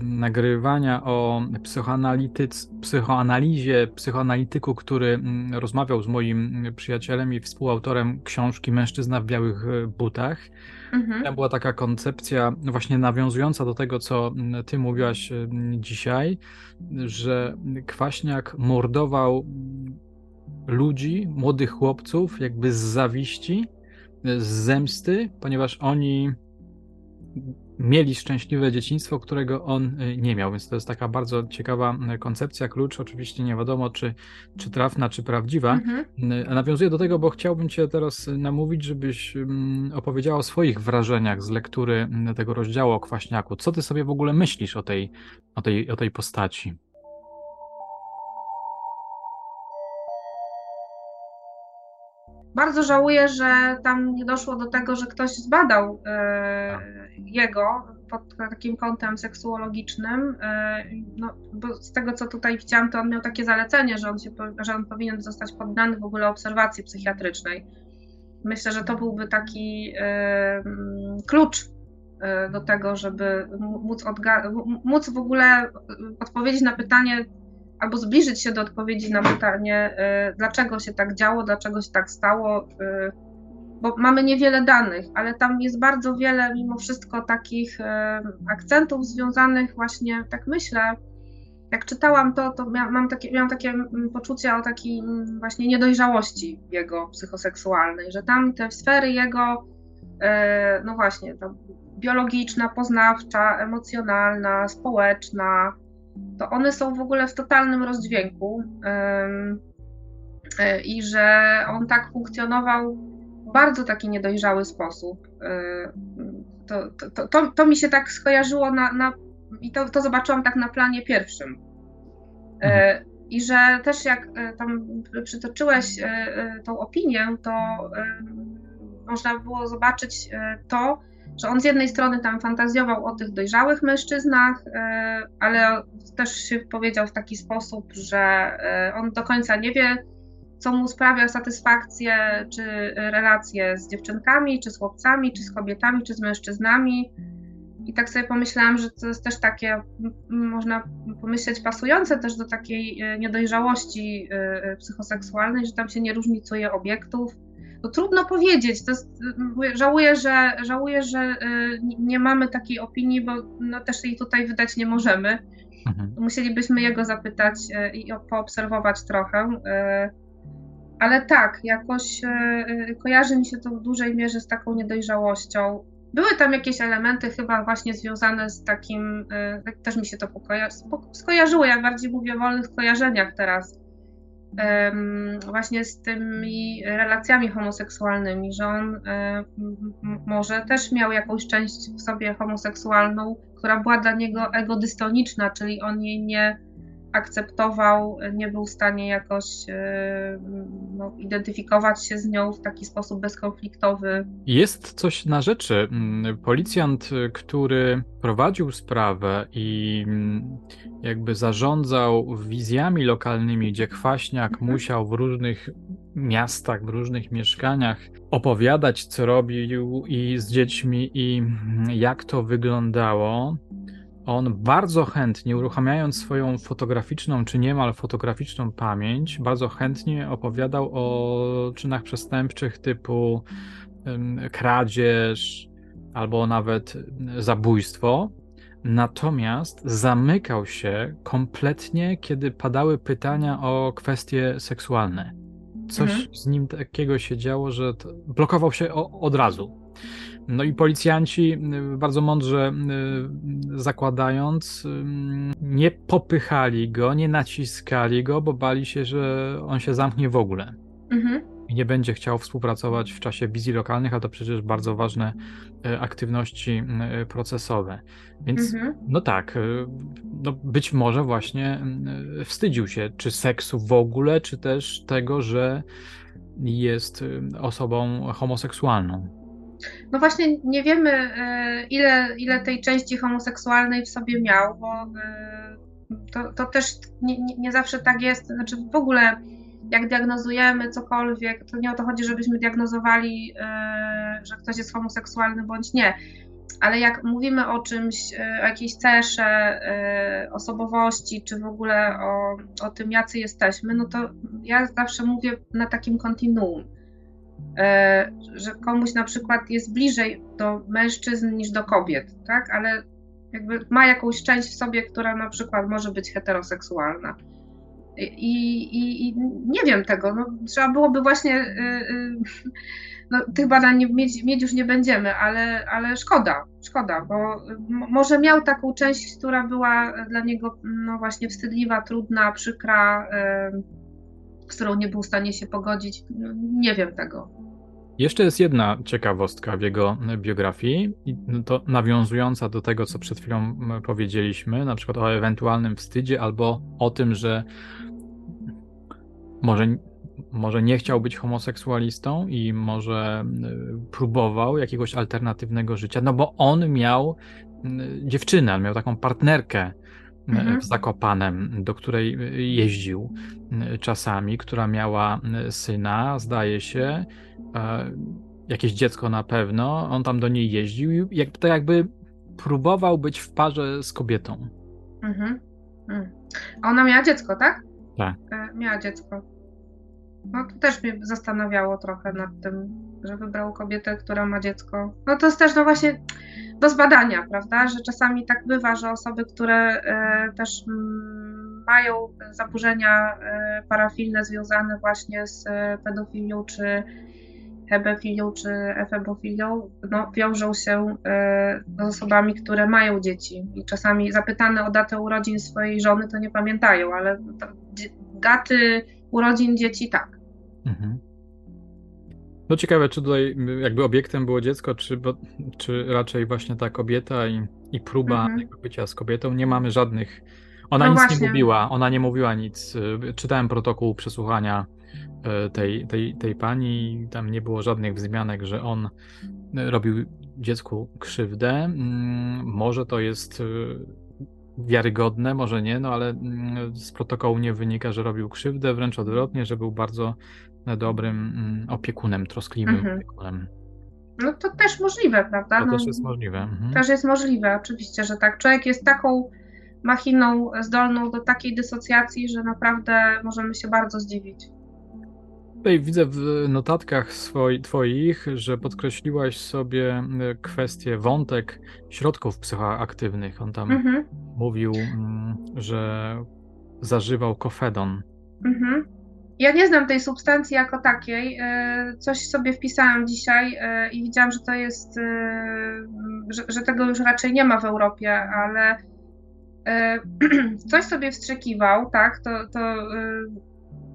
nagrywania o psychoanalizie, psychoanalityku, który rozmawiał z moim przyjacielem i współautorem książki Mężczyzna w białych e, butach. Mhm. Tam była taka koncepcja właśnie nawiązująca do tego, co ty mówiłaś dzisiaj, że Kwaśniak mordował ludzi, młodych chłopców, jakby z zawiści, z zemsty, ponieważ oni mieli szczęśliwe dzieciństwo, którego on y, nie miał, więc to jest taka bardzo ciekawa y, koncepcja, klucz, oczywiście nie wiadomo, czy, czy trafna, czy prawdziwa. Mhm. Y, nawiązuję do tego, bo chciałbym cię teraz namówić, żebyś mm, opowiedziała o swoich wrażeniach z lektury tego rozdziału o Kwaśniaku. Co ty sobie w ogóle myślisz o tej, o tej, o tej postaci? Bardzo żałuję, że tam nie doszło do tego, że ktoś zbadał e, jego pod takim kątem seksuologicznym. E, no, bo z tego, co tutaj widziałam, to on miał takie zalecenie, że on, się, że on powinien zostać poddany w ogóle obserwacji psychiatrycznej. Myślę, że to byłby taki e, klucz do tego, żeby móc, móc w ogóle odpowiedzieć na pytanie, albo zbliżyć się do odpowiedzi na pytanie, y, dlaczego się tak działo, dlaczego się tak stało, y, bo mamy niewiele danych, ale tam jest bardzo wiele mimo wszystko takich y, akcentów związanych właśnie, tak myślę, jak czytałam to, to mam takie, miałam takie mm, poczucie o takiej mm, właśnie niedojrzałości jego psychoseksualnej, że tam te sfery jego, no właśnie, biologiczna, poznawcza, emocjonalna, społeczna, to one są w ogóle w totalnym rozdźwięku e, i że on tak funkcjonował w bardzo taki niedojrzały sposób. E, to, to, to, to mi się tak skojarzyło na, na i to, to zobaczyłam tak na planie pierwszym. E, mhm. I że też jak tam przytoczyłeś tą opinię, to można było zobaczyć to, że on z jednej strony tam fantazjował o tych dojrzałych mężczyznach, e, ale też się powiedział w taki sposób, że on do końca nie wie, co mu sprawia satysfakcję, czy relacje z dziewczynkami, czy z chłopcami, czy z kobietami, czy z mężczyznami. I tak sobie pomyślałam, że to jest też takie, można pomyśleć, pasujące też do takiej e, niedojrzałości e, e, psychoseksualnej, że tam się nie różnicuje obiektów. No trudno powiedzieć. To jest, żałuję, że, żałuję, że nie mamy takiej opinii, bo no też jej tutaj wydać nie możemy. Mhm. Musielibyśmy jego zapytać i poobserwować trochę. Ale tak, jakoś kojarzy mi się to w dużej mierze z taką niedojrzałością. Były tam jakieś elementy chyba właśnie związane z takim, tak też mi się to skojarzyło, ja bardziej mówię o wolnych skojarzeniach teraz, właśnie z tymi relacjami homoseksualnymi, że on może też miał jakąś część w sobie homoseksualną, która była dla niego egodystoniczna, czyli on jej nie akceptował, nie był w stanie jakoś e, no, identyfikować się z nią w taki sposób bezkonfliktowy. Jest coś na rzeczy. Mm, policjant, który prowadził sprawę i mm, jakby zarządzał wizjami lokalnymi, gdzie Kwaśniak mhm. musiał w różnych miastach, w różnych mieszkaniach opowiadać, co robił i z dziećmi i mm, jak to wyglądało, on bardzo chętnie, uruchamiając swoją fotograficzną czy niemal fotograficzną pamięć, bardzo chętnie opowiadał o czynach przestępczych typu kradzież albo nawet zabójstwo. Natomiast zamykał się kompletnie, kiedy padały pytania o kwestie seksualne. Coś mhm. z nim takiego się działo, że blokował się od razu. No i policjanci y, bardzo mądrze y, zakładając, y, nie popychali go, nie naciskali go, bo bali się, że on się zamknie w ogóle. Mhm. I nie będzie chciał współpracować w czasie wizji lokalnych, a to przecież bardzo ważne aktywności procesowe. Więc mhm. no tak, no być może właśnie wstydził się, czy seksu w ogóle, czy też tego, że jest osobą homoseksualną. No właśnie nie wiemy, e, ile, ile tej części homoseksualnej w sobie miał, bo e, to, to też nie, nie zawsze tak jest. Znaczy w ogóle jak diagnozujemy cokolwiek, to nie o to chodzi, żebyśmy diagnozowali, e, że ktoś jest homoseksualny bądź nie. Ale jak mówimy o czymś, o jakiejś cesze osobowości, czy w ogóle o, o tym, jacy jesteśmy, no to ja zawsze mówię na takim kontinuum że komuś na przykład jest bliżej do mężczyzn niż do kobiet, tak? Ale jakby ma jakąś część w sobie, która na przykład może być heteroseksualna. I, i, i nie wiem tego. No, trzeba byłoby właśnie. Yy, no, tych badań nie, mieć, mieć, już nie będziemy, ale, ale szkoda, szkoda, bo może miał taką część, która była dla niego no właśnie wstydliwa, trudna, przykra, yy, z którą nie był w stanie się pogodzić. Nie wiem tego. Jeszcze jest jedna ciekawostka w jego biografii, to nawiązująca do tego, co przed chwilą powiedzieliśmy, na przykład o ewentualnym wstydzie albo o tym, że może, może nie chciał być homoseksualistą i może próbował jakiegoś alternatywnego życia, no bo on miał dziewczynę, miał taką partnerkę. W Zakopanem, do której jeździł czasami, która miała syna, zdaje się, E, jakieś dziecko na pewno, on tam do niej jeździł i jak, to jakby próbował być w parze z kobietą. Mhm. Mm. A ona miała dziecko, tak? Tak. E, miała dziecko. No to też mnie zastanawiało trochę nad tym, że wybrał kobietę, która ma dziecko. No to jest też no właśnie do zbadania, prawda, że czasami tak bywa, że osoby, które e, też mm, mają zaburzenia e, parafilne związane właśnie z e, pedofilią czy hebefilią czy efebofilią no, wiążą się z osobami, które mają dzieci i czasami zapytane o datę urodzin swojej żony to nie pamiętają, ale daty urodzin dzieci tak. Mhm. No ciekawe, czy tutaj jakby obiektem było dziecko, czy, bo, czy raczej właśnie ta kobieta i, i próba mhm. bycia z kobietą. Nie mamy żadnych. Ona no nic właśnie. nie mówiła, ona nie mówiła nic. Czytałem protokół przesłuchania E, tej, tej, tej pani. Tam nie było żadnych wzmianek, że on robił dziecku krzywdę. Mm, może to jest e, wiarygodne, może nie, no ale mm, z protokołu nie wynika, że robił krzywdę, wręcz odwrotnie, że był bardzo dobrym mm, opiekunem, troskliwym mhm. opiekunem. No to też możliwe, prawda? To no, też jest możliwe. Mhm. Też jest możliwe, oczywiście, że tak. Człowiek jest taką machiną zdolną do takiej dysocjacji, że naprawdę możemy się bardzo zdziwić. Tutaj widzę w notatkach swoi, Twoich, że podkreśliłaś sobie e, kwestię, wątek środków psychoaktywnych. On tam mhm. mówił, mm, że zażywał kofedon. Mhm. Ja nie znam tej substancji jako takiej. E, coś sobie wpisałam dzisiaj e, i widziałam, że to jest, że, że tego już raczej nie ma w Europie, ale coś sobie wstrzykiwał, tak, to, to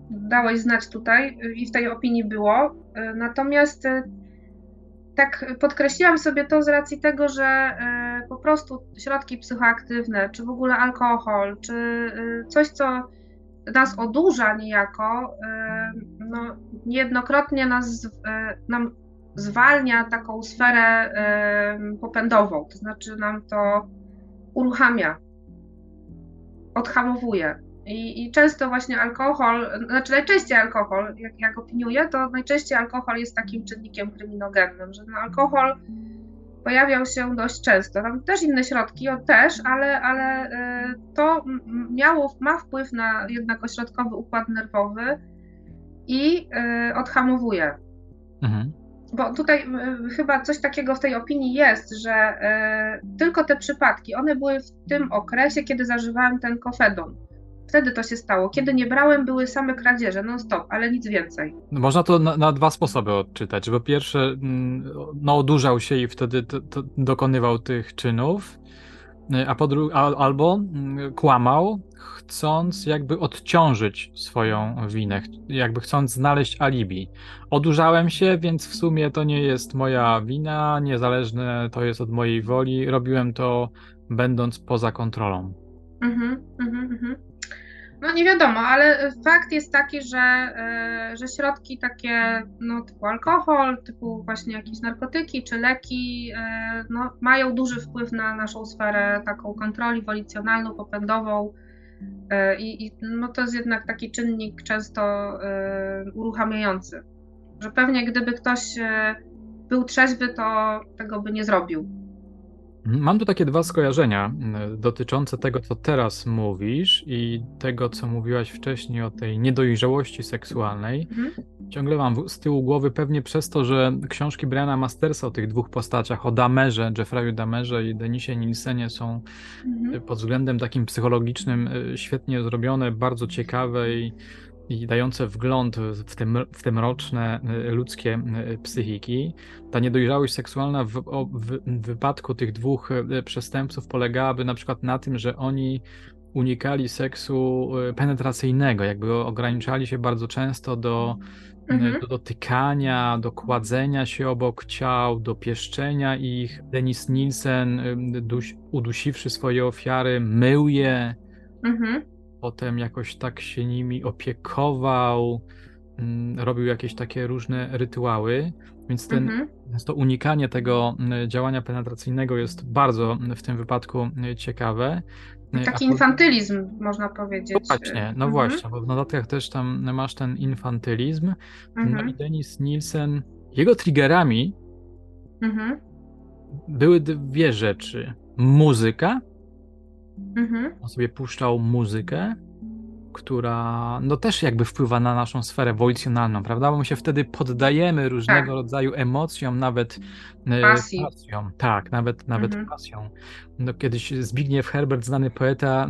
dałeś znać tutaj i w tej opinii było. Natomiast e, tak podkreśliłam sobie to z racji tego, że e, po prostu środki psychoaktywne, czy w ogóle alkohol, czy e, coś, co nas odurza niejako, no, niejednokrotnie nas, nam zwalnia taką sferę popędową, to znaczy nam to uruchamia, odhamowuje. I, I, często właśnie alkohol, znaczy najczęściej alkohol, jak, jak opiniuję, to najczęściej alkohol jest takim czynnikiem kryminogennym, że no, alkohol pojawiał się dość często. Tam też inne środki, o też, ale, ale y, to miało, ma wpływ na jednak ośrodkowy układ nerwowy i y, odhamowuje. Mhm. Bo tutaj chyba coś takiego w tej opinii jest, że tylko te przypadki, one były w tym okresie, kiedy zażywałem ten kofedon Wtedy to się stało. Kiedy nie brałem, były same kradzieże, non stop, ale nic więcej. No, można to na, na, dwa sposoby odczytać. Po pierwsze, mm, no, odurzał się i wtedy to, to dokonywał tych czynów, a po drugie, albo mm, kłamał, chcąc jakby odciążyć swoją winę, jakby chcąc znaleźć alibi. Odurzałem się, więc w sumie to nie jest moja wina, niezależne to jest od mojej woli. Robiłem to będąc poza kontrolą. Mhm, mhm, mhm. No nie wiadomo, ale fakt jest taki, że, e, że środki takie no, typu alkohol, typu właśnie jakieś narkotyki czy leki e, no, mają duży wpływ na naszą sferę taką kontroli wolicjonalną, popędową e, i, i no, to jest jednak taki czynnik często uruchamiający, że pewnie gdyby ktoś był trzeźwy, to tego by nie zrobił. Mam tu takie dwa skojarzenia dotyczące tego, co teraz mówisz i tego, co mówiłaś wcześniej o tej niedojrzałości seksualnej. Mhm. Ciągle mam z tyłu głowy pewnie przez to, że książki Briana Mastersa o tych dwóch postaciach, o Damerze, Jeffreyu Damerze i Denisie Nielsenie są mhm. pod względem takim psychologicznym e, świetnie zrobione, bardzo ciekawe i i dające wgląd w te, w te mroczne y, ludzkie y, psychiki. Ta niedojrzałość seksualna w, w, w wypadku tych dwóch y, przestępców polegałaby na przykład na tym, że oni unikali seksu penetracyjnego, jakby ograniczali się bardzo często do, mhm. do dotykania, do kładzenia się obok ciał, do pieszczenia ich. Denis Nielsen, duś, udusiwszy swoje ofiary, mył je. Mhm potem jakoś tak się nimi opiekował, mm, robił jakieś takie różne rytuały, więc ten, mhm. to unikanie tego mm, działania penetracyjnego jest bardzo w tym wypadku mm, ciekawe. Taki A infantylizm, można powiedzieć. No właśnie, no mhm. właśnie, bo w notatkach też tam masz ten infantylizm. Mhm. No i Denis Nielsen, jego triggerami mhm. były dwie rzeczy. Muzyka Mhm. On sobie puszczał muzykę, która no też jakby wpływa na naszą sferę wolicjonalną, prawda? Bo my się wtedy poddajemy różnego tak. rodzaju emocjom, nawet e, Pasji. pasją. Tak, nawet, nawet mhm. pasją. No, kiedyś Zbigniew Herbert, znany poeta,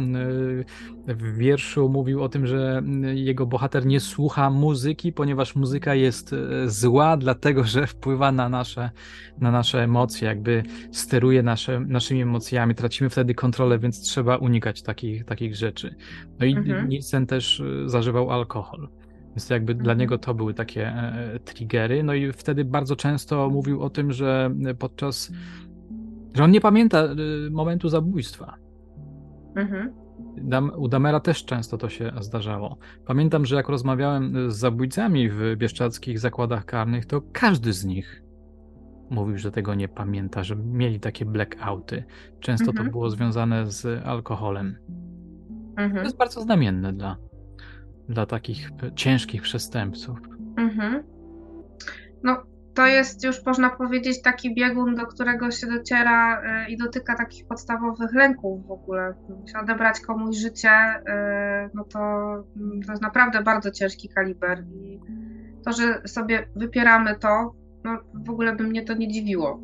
w wierszu mówił o tym, że jego bohater nie słucha muzyki, ponieważ muzyka jest e, zła, dlatego że wpływa na nasze, na nasze emocje, jakby steruje nasze, naszymi emocjami. Tracimy wtedy kontrolę, więc trzeba unikać takich, takich rzeczy. No i mhm. Nielsen też e, zażywał alkohol. Więc jakby mhm. dla niego to były takie e, triggery. No i wtedy bardzo często mówił o tym, że podczas że on nie pamięta y, momentu zabójstwa. Mhm. U Damera też często to się zdarzało. Pamiętam, że jak rozmawiałem z zabójcami w bieszczadzkich zakładach karnych, to każdy z nich mówił, że tego nie pamięta, że mieli takie blackouty. Często mhm. to było związane z alkoholem. Mhm. To jest bardzo znamienne dla, dla takich ciężkich przestępców. Mhm. No, to jest już można powiedzieć taki biegun, do którego się dociera y, i dotyka takich podstawowych lęków w ogóle. Odebrać komuś życie, y, no to, mm, to jest naprawdę bardzo ciężki kaliber i to, że sobie wypieramy to, no w ogóle by mnie to nie dziwiło.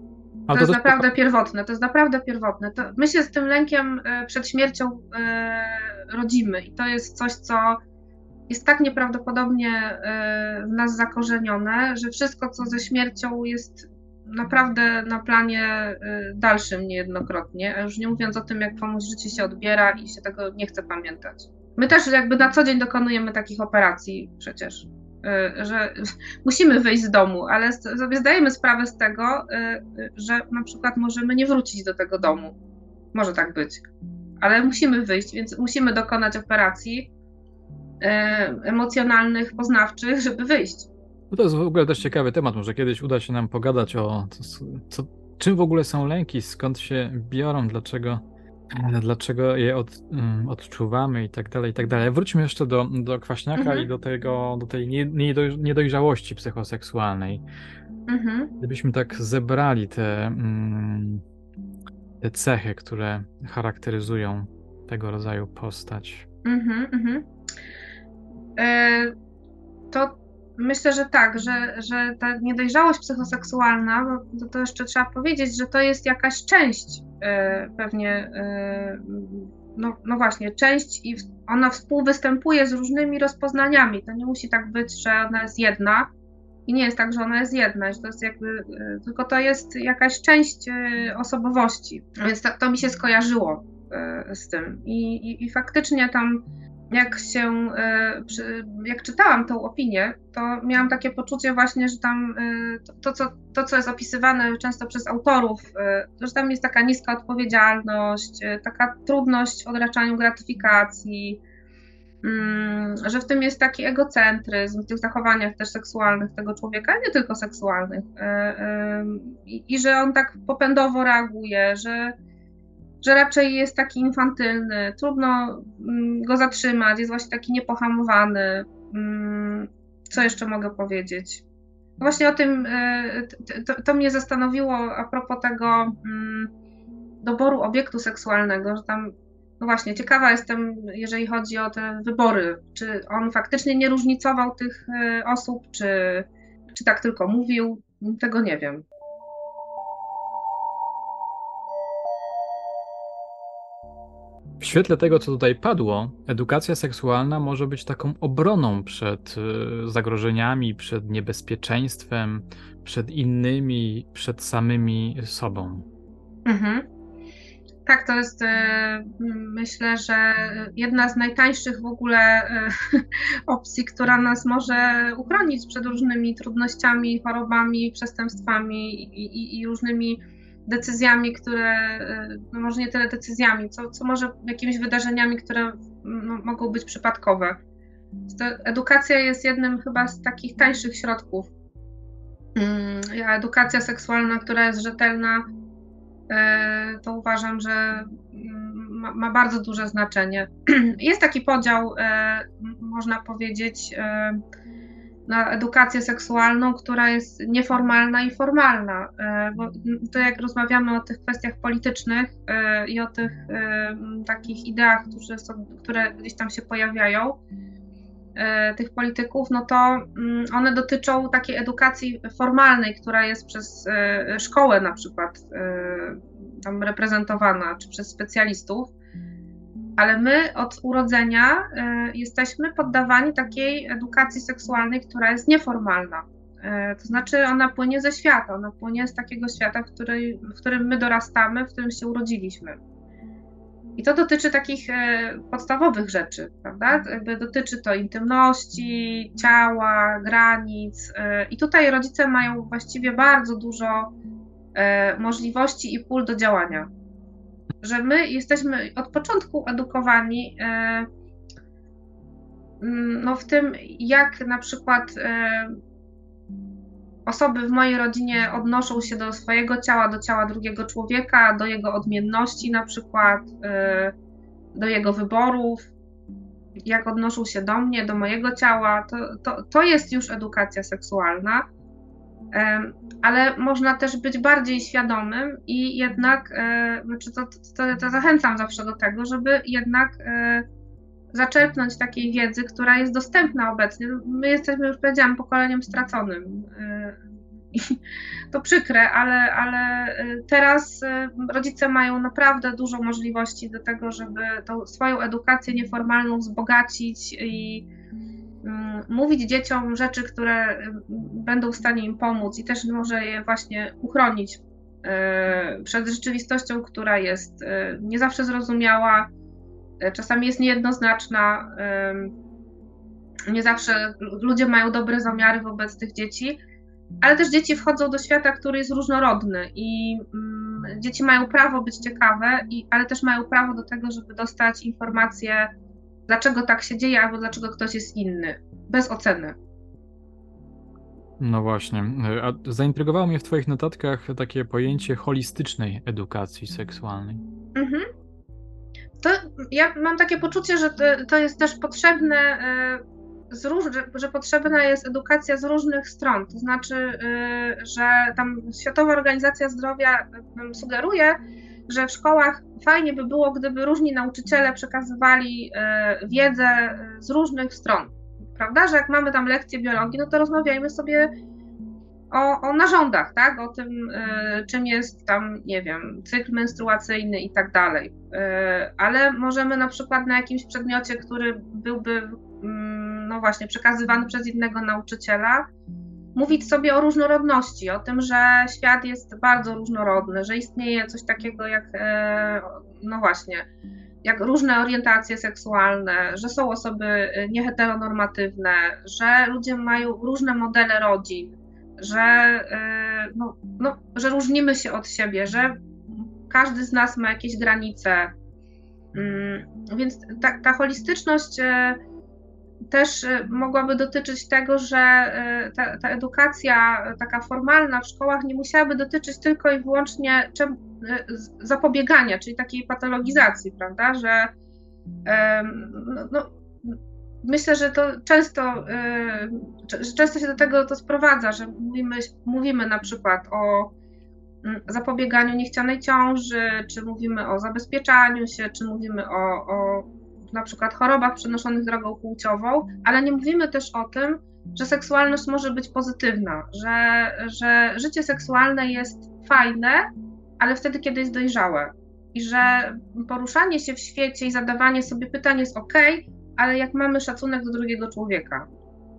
To, to jest naprawdę pierwotne, to jest naprawdę pierwotne. To my się z tym lękiem y, przed śmiercią rodzimy i to jest coś, co jest tak nieprawdopodobnie e, w nas zakorzenione, że wszystko, co ze śmiercią jest naprawdę na planie e, dalszym niejednokrotnie, a już nie mówiąc o tym, jak komuś życie się odbiera i się tego nie chce pamiętać. My też jakby na co dzień dokonujemy takich operacji przecież, e, że musimy wyjść z domu, ale sobie zdajemy sprawę z tego, że na przykład możemy nie wrócić do tego domu. Może tak być, ale musimy wyjść, więc musimy dokonać operacji, emocjonalnych, poznawczych, żeby wyjść. No to jest w ogóle też ciekawy temat. Może kiedyś uda się nam pogadać o co, czym w ogóle są lęki, skąd się biorą, dlaczego, dlaczego je od, um, odczuwamy i tak dalej, i tak dalej. Wróćmy jeszcze do, do kwaśniaka mhm. i do, tego, do tej niedojrzałości psychoseksualnej. Mhm. Gdybyśmy tak zebrali te, mm, te cechy, które charakteryzują tego rodzaju postać. Mhm, mhm. E, to myślę, że tak, że, że ta niedojrzałość psychoseksualna, to, to jeszcze trzeba powiedzieć, że to jest jakaś część e, pewnie, e, no, no właśnie, część i ona współwystępuje z różnymi rozpoznaniami. To nie musi tak być, że ona jest jedna. I nie jest tak, że ona jest jedna, że to jest jakby, tylko to jest jakaś część osobowości. Więc to, to mi się skojarzyło z tym. I, i, i faktycznie tam jak się, e, jak czytałam tą opinię, to miałam takie poczucie właśnie, że tam e, to, co, to, co jest opisywane często przez autorów, e, że tam jest taka niska odpowiedzialność, taka trudność w odraczaniu gratyfikacji, mm, że w tym jest taki egocentryzm w tych zachowaniach też seksualnych tego człowieka, nie tylko seksualnych, i, i że on tak popędowo reaguje, że że raczej jest taki infantylny, trudno mm, go zatrzymać, jest właśnie taki niepohamowany. Mm, co jeszcze mogę powiedzieć? Właśnie o tym, e, to, to mnie zastanowiło a propos tego mm, doboru obiektu seksualnego, że tam, no właśnie, ciekawa jestem, jeżeli chodzi o te wybory, czy on faktycznie nie różnicował tych e, osób, czy, czy tak tylko mówił, tego nie wiem. W świetle tego, co tutaj padło, edukacja seksualna może być taką obroną przed y, zagrożeniami, przed niebezpieczeństwem, przed innymi, przed samymi sobą. Mhm. Tak, to jest y, myślę, że jedna z najtańszych w ogóle y, opcji, która nas może uchronić przed różnymi trudnościami, chorobami, przestępstwami i, i, i różnymi decyzjami, które, y, no może nie tyle decyzjami, co, co może jakimiś wydarzeniami, które no, mogą być przypadkowe. Edukacja jest jednym chyba z takich tańszych środków. Mm, edukacja seksualna, która jest rzetelna, y, to uważam, że mm, ma, ma bardzo duże znaczenie. Jest taki podział, y, można powiedzieć, na edukację seksualną, która jest nieformalna i formalna. E, bo to jak rozmawiamy o tych kwestiach politycznych e, i o tych e, takich ideach, które, które gdzieś tam się pojawiają, tych polityków, no to mm, one dotyczą takiej edukacji formalnej, która jest przez szkołę na przykład tam reprezentowana, czy przez specjalistów ale my od urodzenia y, jesteśmy poddawani takiej edukacji seksualnej, która jest nieformalna. Y, to znaczy, ona płynie ze świata, ona płynie z takiego świata, w, który, w którym my dorastamy, w którym się urodziliśmy. I to dotyczy takich y, podstawowych rzeczy, prawda? Dotyczy to intymności, ciała, granic. I tutaj rodzice mają właściwie bardzo dużo możliwości i pól do działania że my jesteśmy od początku edukowani e, mm, no, w tym, jak na przykład e, osoby w mojej rodzinie odnoszą się do swojego ciała, do ciała drugiego człowieka, do jego odmienności na przykład, do jego wyborów, jak odnoszą się do mnie, do mojego ciała, to, to, to jest już edukacja seksualna ale można też być bardziej świadomym i jednak, e, znaczy to, to, to zachęcam zawsze do tego, żeby jednak e, zaczerpnąć takiej wiedzy, która jest dostępna obecnie. My jesteśmy, już powiedziałam, pokoleniem straconym. E, I to przykre, ale, ale teraz rodzice mają naprawdę dużo możliwości do tego, żeby tą swoją edukację nieformalną wzbogacić i mówić dzieciom rzeczy, które mm, będą w stanie im pomóc i też może je właśnie uchronić e, przed rzeczywistością, która jest e, nie zawsze zrozumiała, e, czasami jest niejednoznaczna. Nie zawsze ludzie mają dobre zamiary wobec tych dzieci, ale też dzieci wchodzą do świata, który jest różnorodny i mm, dzieci mają prawo być ciekawe, ale też mają prawo do tego, żeby dostać informacje dlaczego tak się dzieje, albo dlaczego ktoś jest inny, bez oceny. No właśnie. A zaintrygowało mnie w Twoich notatkach takie pojęcie holistycznej edukacji seksualnej. Mhm. To ja mam takie poczucie, że to, jest też potrzebne, e, z róż, że, potrzebna jest edukacja z różnych stron. To znaczy, e, że tam Światowa Organizacja Zdrowia sugeruje, że w szkołach fajnie by było, gdyby różni nauczyciele przekazywali e, wiedzę e, z różnych stron. Prawda, że jak mamy tam lekcję biologii, no to rozmawiajmy sobie o, o narządach, tak? O tym, e, czym jest tam, nie wiem, cykl menstruacyjny i tak dalej. Ale możemy na przykład na jakimś przedmiocie, który byłby, mm, no właśnie, przekazywany przez innego nauczyciela, mówić sobie o różnorodności, o tym, że świat jest bardzo różnorodny, że istnieje coś takiego jak, e, no właśnie, jak różne orientacje seksualne, że są osoby nieheteronormatywne, że ludzie mają różne modele rodzin, że, e, no, no, że różnimy się od siebie, że każdy z nas ma jakieś granice. Mm, więc ta, ta holistyczność e, też y, mogłaby dotyczyć tego, że y, ta, ta, edukacja taka formalna w szkołach nie musiałaby dotyczyć tylko i wyłącznie y, zapobiegania, czyli takiej patologizacji, prawda, że no, no, myślę, że to często, często się do tego to sprowadza, że mówimy, mówimy na przykład o mm, zapobieganiu niechcianej ciąży, czy mówimy o zabezpieczaniu się, czy mówimy o, o na przykład chorobach przenoszonych drogą płciową, ale nie mówimy też o tym, że seksualność może być pozytywna, że, że życie seksualne jest fajne, ale wtedy, kiedy jest dojrzałe. I że poruszanie się w świecie i zadawanie sobie pytań jest ok, ale jak mamy szacunek do drugiego człowieka.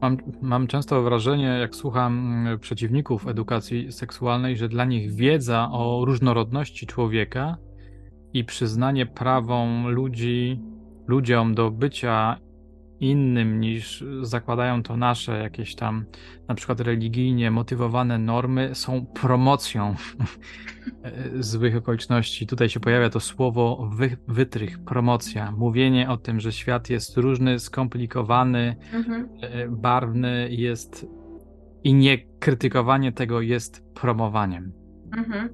Mam, mam często wrażenie, jak słucham mm, przeciwników edukacji seksualnej, że dla nich wiedza o różnorodności człowieka i przyznanie prawom ludzi ludziom do bycia innym niż zakładają to nasze jakieś tam na przykład religijnie motywowane normy są promocją złych okoliczności. Tutaj się pojawia to słowo wy, wytrych, promocja, mówienie o tym, że świat jest różny, skomplikowany, mhm. E, barwny jest i nie krytykowanie tego jest promowaniem. Mhm.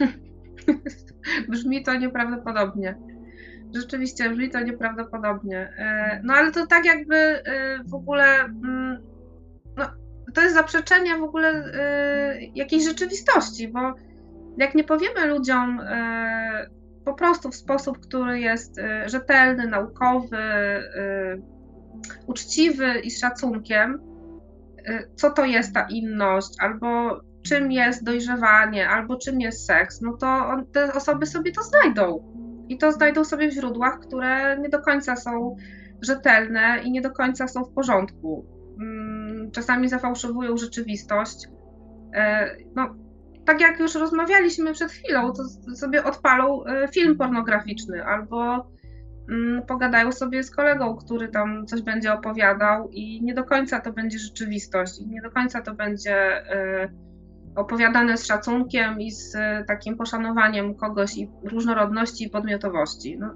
Brzmi to nieprawdopodobnie. Rzeczywiście brzmi to nieprawdopodobnie. E, no ale to tak jakby e, w ogóle. Mm, no, to jest zaprzeczenie w ogóle e, jakiejś rzeczywistości, bo jak nie powiemy ludziom po prostu w sposób, który jest rzetelny, naukowy, uczciwy i z szacunkiem, co to jest ta inność, albo czym jest dojrzewanie, albo czym jest seks, no to on, te osoby sobie to znajdą i to znajdą sobie w źródłach, które nie do końca są rzetelne i nie do końca są w porządku. Mm, czasami zafałszowują rzeczywistość. E, no, tak jak już rozmawialiśmy przed chwilą, to sobie odpalą e, film pornograficzny albo mm, pogadają sobie z kolegą, który tam coś będzie opowiadał i nie do końca to będzie rzeczywistość, i nie do końca to będzie e, opowiadane z szacunkiem i z e, takim poszanowaniem kogoś i różnorodności i podmiotowości. No,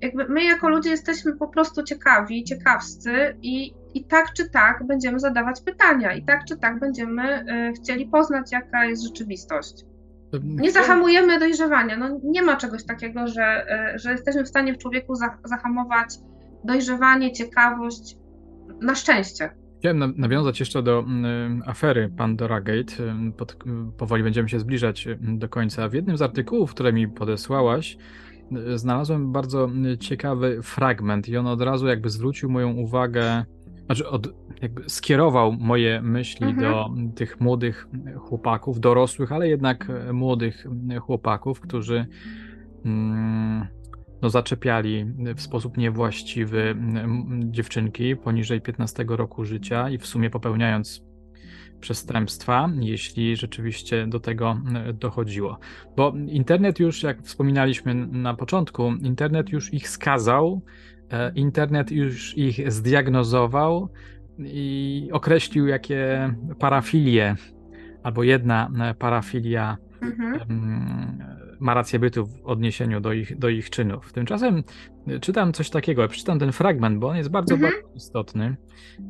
jakby my jako ludzie jesteśmy po prostu ciekawi, ciekawscy i i tak czy tak będziemy zadawać pytania, i tak czy tak będziemy e, chcieli poznać, jaka jest rzeczywistość. Nie zahamujemy dojrzewania. No, nie ma czegoś takiego, że, e, że jesteśmy w stanie w człowieku zahamować dojrzewanie, ciekawość. Na szczęście. Chciałem nawiązać jeszcze do mm, afery Pandora Gate. Pod, powoli będziemy się zbliżać do końca. W jednym z artykułów, które mi podesłałaś, znalazłem bardzo ciekawy fragment i on od razu jakby zwrócił moją uwagę, znaczy od, jakby skierował moje myśli mhm. do tych młodych chłopaków, dorosłych, ale jednak młodych chłopaków, którzy mm, no, zaczepiali w sposób niewłaściwy dziewczynki poniżej 15 roku życia i w sumie popełniając przestępstwa, jeśli rzeczywiście do tego dochodziło. Bo internet już, jak wspominaliśmy na początku, internet już ich skazał, e, internet już ich zdiagnozował i określił, jakie parafilie albo jedna parafilia mhm ma rację bytu w odniesieniu do ich, do ich czynów. Tymczasem e, czytam coś takiego, przeczytam ten fragment, bo on jest bardzo, mhm. bardzo istotny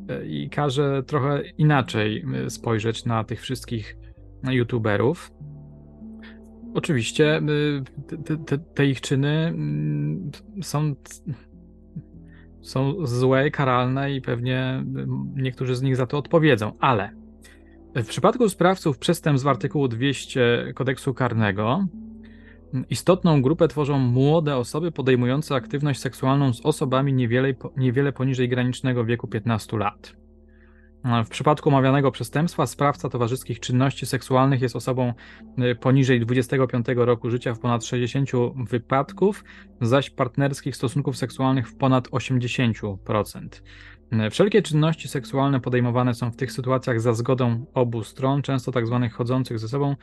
e, i każe trochę inaczej e, spojrzeć na tych wszystkich youtuberów. Oczywiście te, te, te ich czyny mm, są, są złe, karalne i pewnie niektórzy z nich za to odpowiedzą, ale w przypadku sprawców przestępstw z artykułu 200 kodeksu karnego Istotną grupę tworzą młode osoby podejmujące aktywność seksualną z osobami niewiele, niewiele poniżej granicznego wieku 15 lat. W przypadku omawianego przestępstwa sprawca towarzyskich czynności seksualnych jest osobą y, poniżej 25 roku życia w ponad 60 wypadków, zaś partnerskich stosunków seksualnych w ponad 80%. Wszelkie czynności seksualne podejmowane są w tych sytuacjach za zgodą obu stron, często tak zwanych chodzących ze sobą.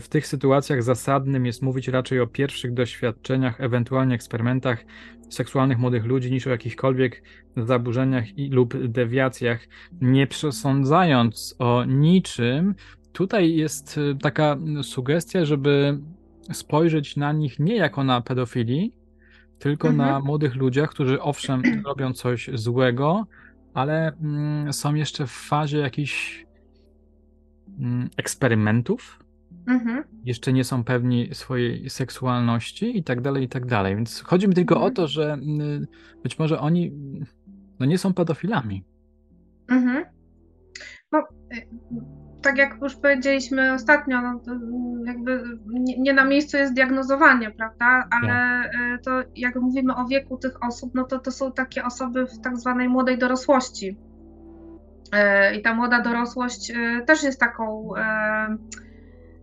W tych sytuacjach zasadnym jest mówić raczej o pierwszych doświadczeniach, ewentualnie eksperymentach seksualnych młodych ludzi, niż o jakichkolwiek zaburzeniach i, lub dewiacjach. Nie przesądzając o niczym, tutaj jest y, taka sugestia, żeby spojrzeć na nich nie jako na pedofili, tylko mhm. na młodych ludziach, którzy owszem robią coś złego, ale mm, są jeszcze w fazie jakichś mm, eksperymentów. Mhm. Jeszcze nie są pewni swojej seksualności i tak dalej, i tak dalej. Więc chodzi mi tylko mhm. o to, że mm, być może oni no, nie są pedofilami. Mhm. No, y, tak jak już powiedzieliśmy ostatnio, no jakby nie, nie, na miejscu jest diagnozowanie, prawda? Ale tak. to jak mówimy o wieku tych osób, no to to są takie osoby w tak zwanej młodej dorosłości. E, I ta młoda dorosłość e, też jest taką,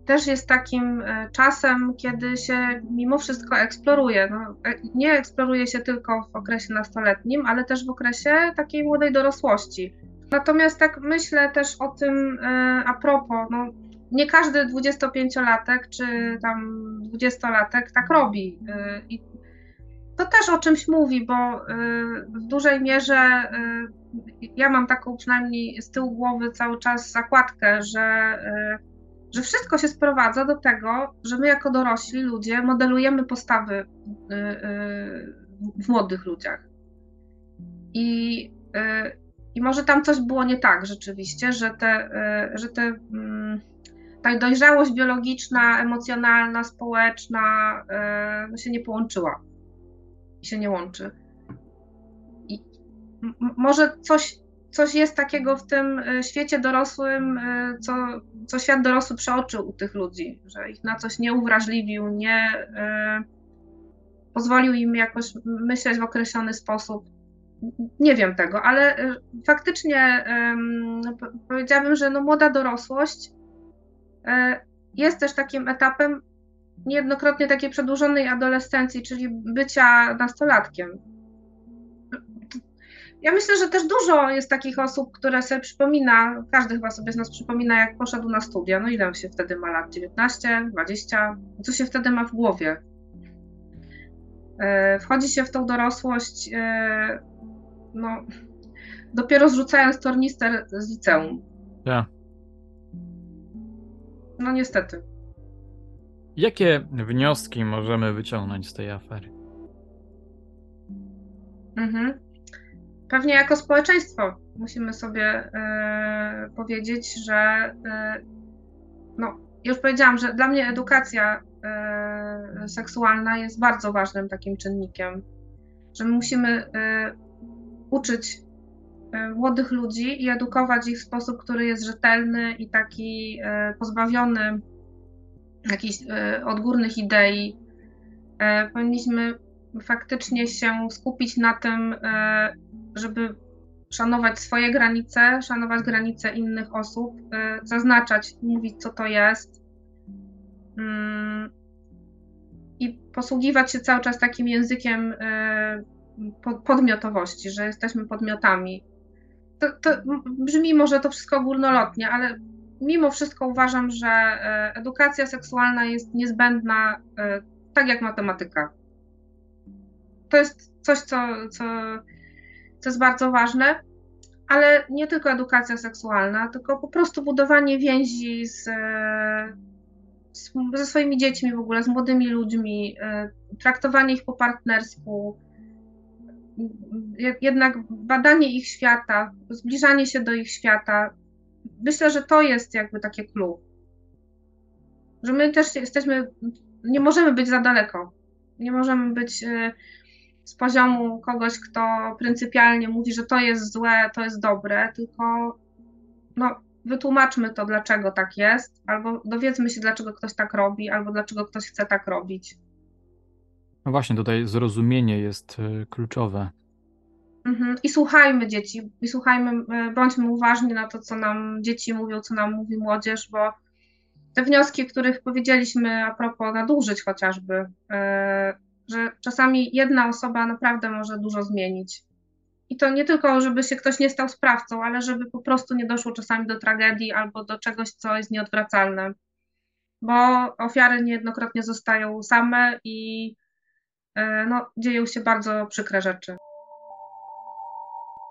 też jest takim czasem, kiedy się mimo wszystko eksploruje. No, nie eksploruje się tylko w okresie nastoletnim, ale też w okresie takiej młodej dorosłości Natomiast tak myślę też o tym e, a propos, no, nie każdy 25-latek czy tam 20-latek tak robi. E, I to też o czymś mówi, bo e, w dużej mierze ja mam taką przynajmniej z tyłu głowy cały czas zakładkę, że, że wszystko się sprowadza do tego, że my jako dorośli ludzie modelujemy postawy w młodych ludziach. I i może tam coś było nie tak rzeczywiście, że te, e, że te, mm, ta dojrzałość biologiczna, emocjonalna, społeczna e, no się nie połączyła. Się nie łączy. I może coś, coś jest takiego w tym e, świecie dorosłym, co, co świat dorosły przeoczył u tych ludzi, że ich na coś nie uwrażliwił, nie pozwolił im jakoś myśleć w określony sposób nie wiem tego, ale y, faktycznie powiedziałabym, że no młoda dorosłość y, jest też takim etapem niejednokrotnie takiej przedłużonej adolescencji, czyli bycia nastolatkiem. Ja myślę, że też dużo jest takich osób, które sobie przypomina, każdy chyba sobie z nas przypomina, jak poszedł na studia. No ile się wtedy ma lat? 19, 20? Co się wtedy ma w głowie? Y, wchodzi się w tą dorosłość no, dopiero zrzucając tornister z liceum. Tak. No niestety. Jakie wnioski możemy wyciągnąć z tej afery? Mhm. Pewnie jako społeczeństwo musimy sobie e, powiedzieć, że e, no, już powiedziałam, że dla mnie edukacja e, seksualna jest bardzo ważnym takim czynnikiem, że my musimy uczyć e, młodych ludzi i edukować ich w sposób, który jest rzetelny i taki e, pozbawiony jakichś e, odgórnych idei. Powinniśmy faktycznie się skupić na tym, żeby szanować swoje granice, szanować granice innych osób, zaznaczać, mówić, co to jest. Mm, I posługiwać się cały czas takim językiem podmiotowości, że jesteśmy podmiotami. To, to brzmi może to wszystko górnolotnie, ale mimo wszystko uważam, że e, edukacja seksualna jest niezbędna, e, tak jak matematyka. To jest coś, co, co, co jest bardzo ważne, ale nie tylko edukacja seksualna, tylko po prostu budowanie więzi z, e, z, ze swoimi dziećmi w ogóle, z młodymi ludźmi, traktowanie ich po partnersku, jednak badanie ich świata, zbliżanie się do ich świata. Myślę, że to jest jakby takie clue. Że my też jesteśmy, nie możemy być za daleko. Nie możemy być e, z poziomu kogoś, kto pryncypialnie mówi, że to jest złe, to jest dobre, tylko no, wytłumaczmy to, dlaczego tak jest, albo dowiedzmy się, dlaczego ktoś tak robi, albo dlaczego ktoś chce tak robić. No właśnie, tutaj zrozumienie jest e, kluczowe. Mhm. I słuchajmy dzieci, i słuchajmy, e, bądźmy uważni na to, co nam dzieci mówią, co nam mówi młodzież, bo te wnioski, których powiedzieliśmy a propos nadużyć chociażby, e, że czasami jedna osoba naprawdę może dużo zmienić. I to nie tylko, żeby się ktoś nie stał sprawcą, ale żeby po prostu nie doszło czasami do tragedii albo do czegoś, co jest nieodwracalne. Bo ofiary niejednokrotnie zostają same i no, dzieją się bardzo przykre rzeczy.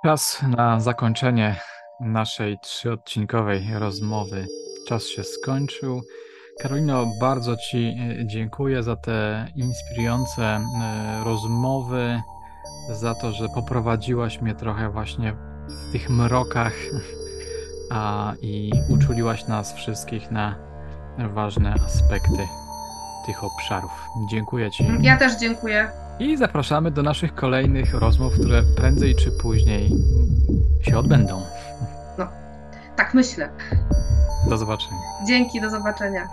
Czas na zakończenie naszej trzyodcinkowej rozmowy. Czas się skończył. Karolino, bardzo Ci e, dziękuję za te inspirujące e, rozmowy, za to, że poprowadziłaś mnie trochę właśnie w tych mrokach a, i uczuliłaś nas wszystkich na ważne aspekty tych obszarów. Dziękuję Ci. Ja też dziękuję. I zapraszamy do naszych kolejnych rozmów, które prędzej czy później się odbędą. Tak myślę. Do zobaczenia. Dzięki, do zobaczenia.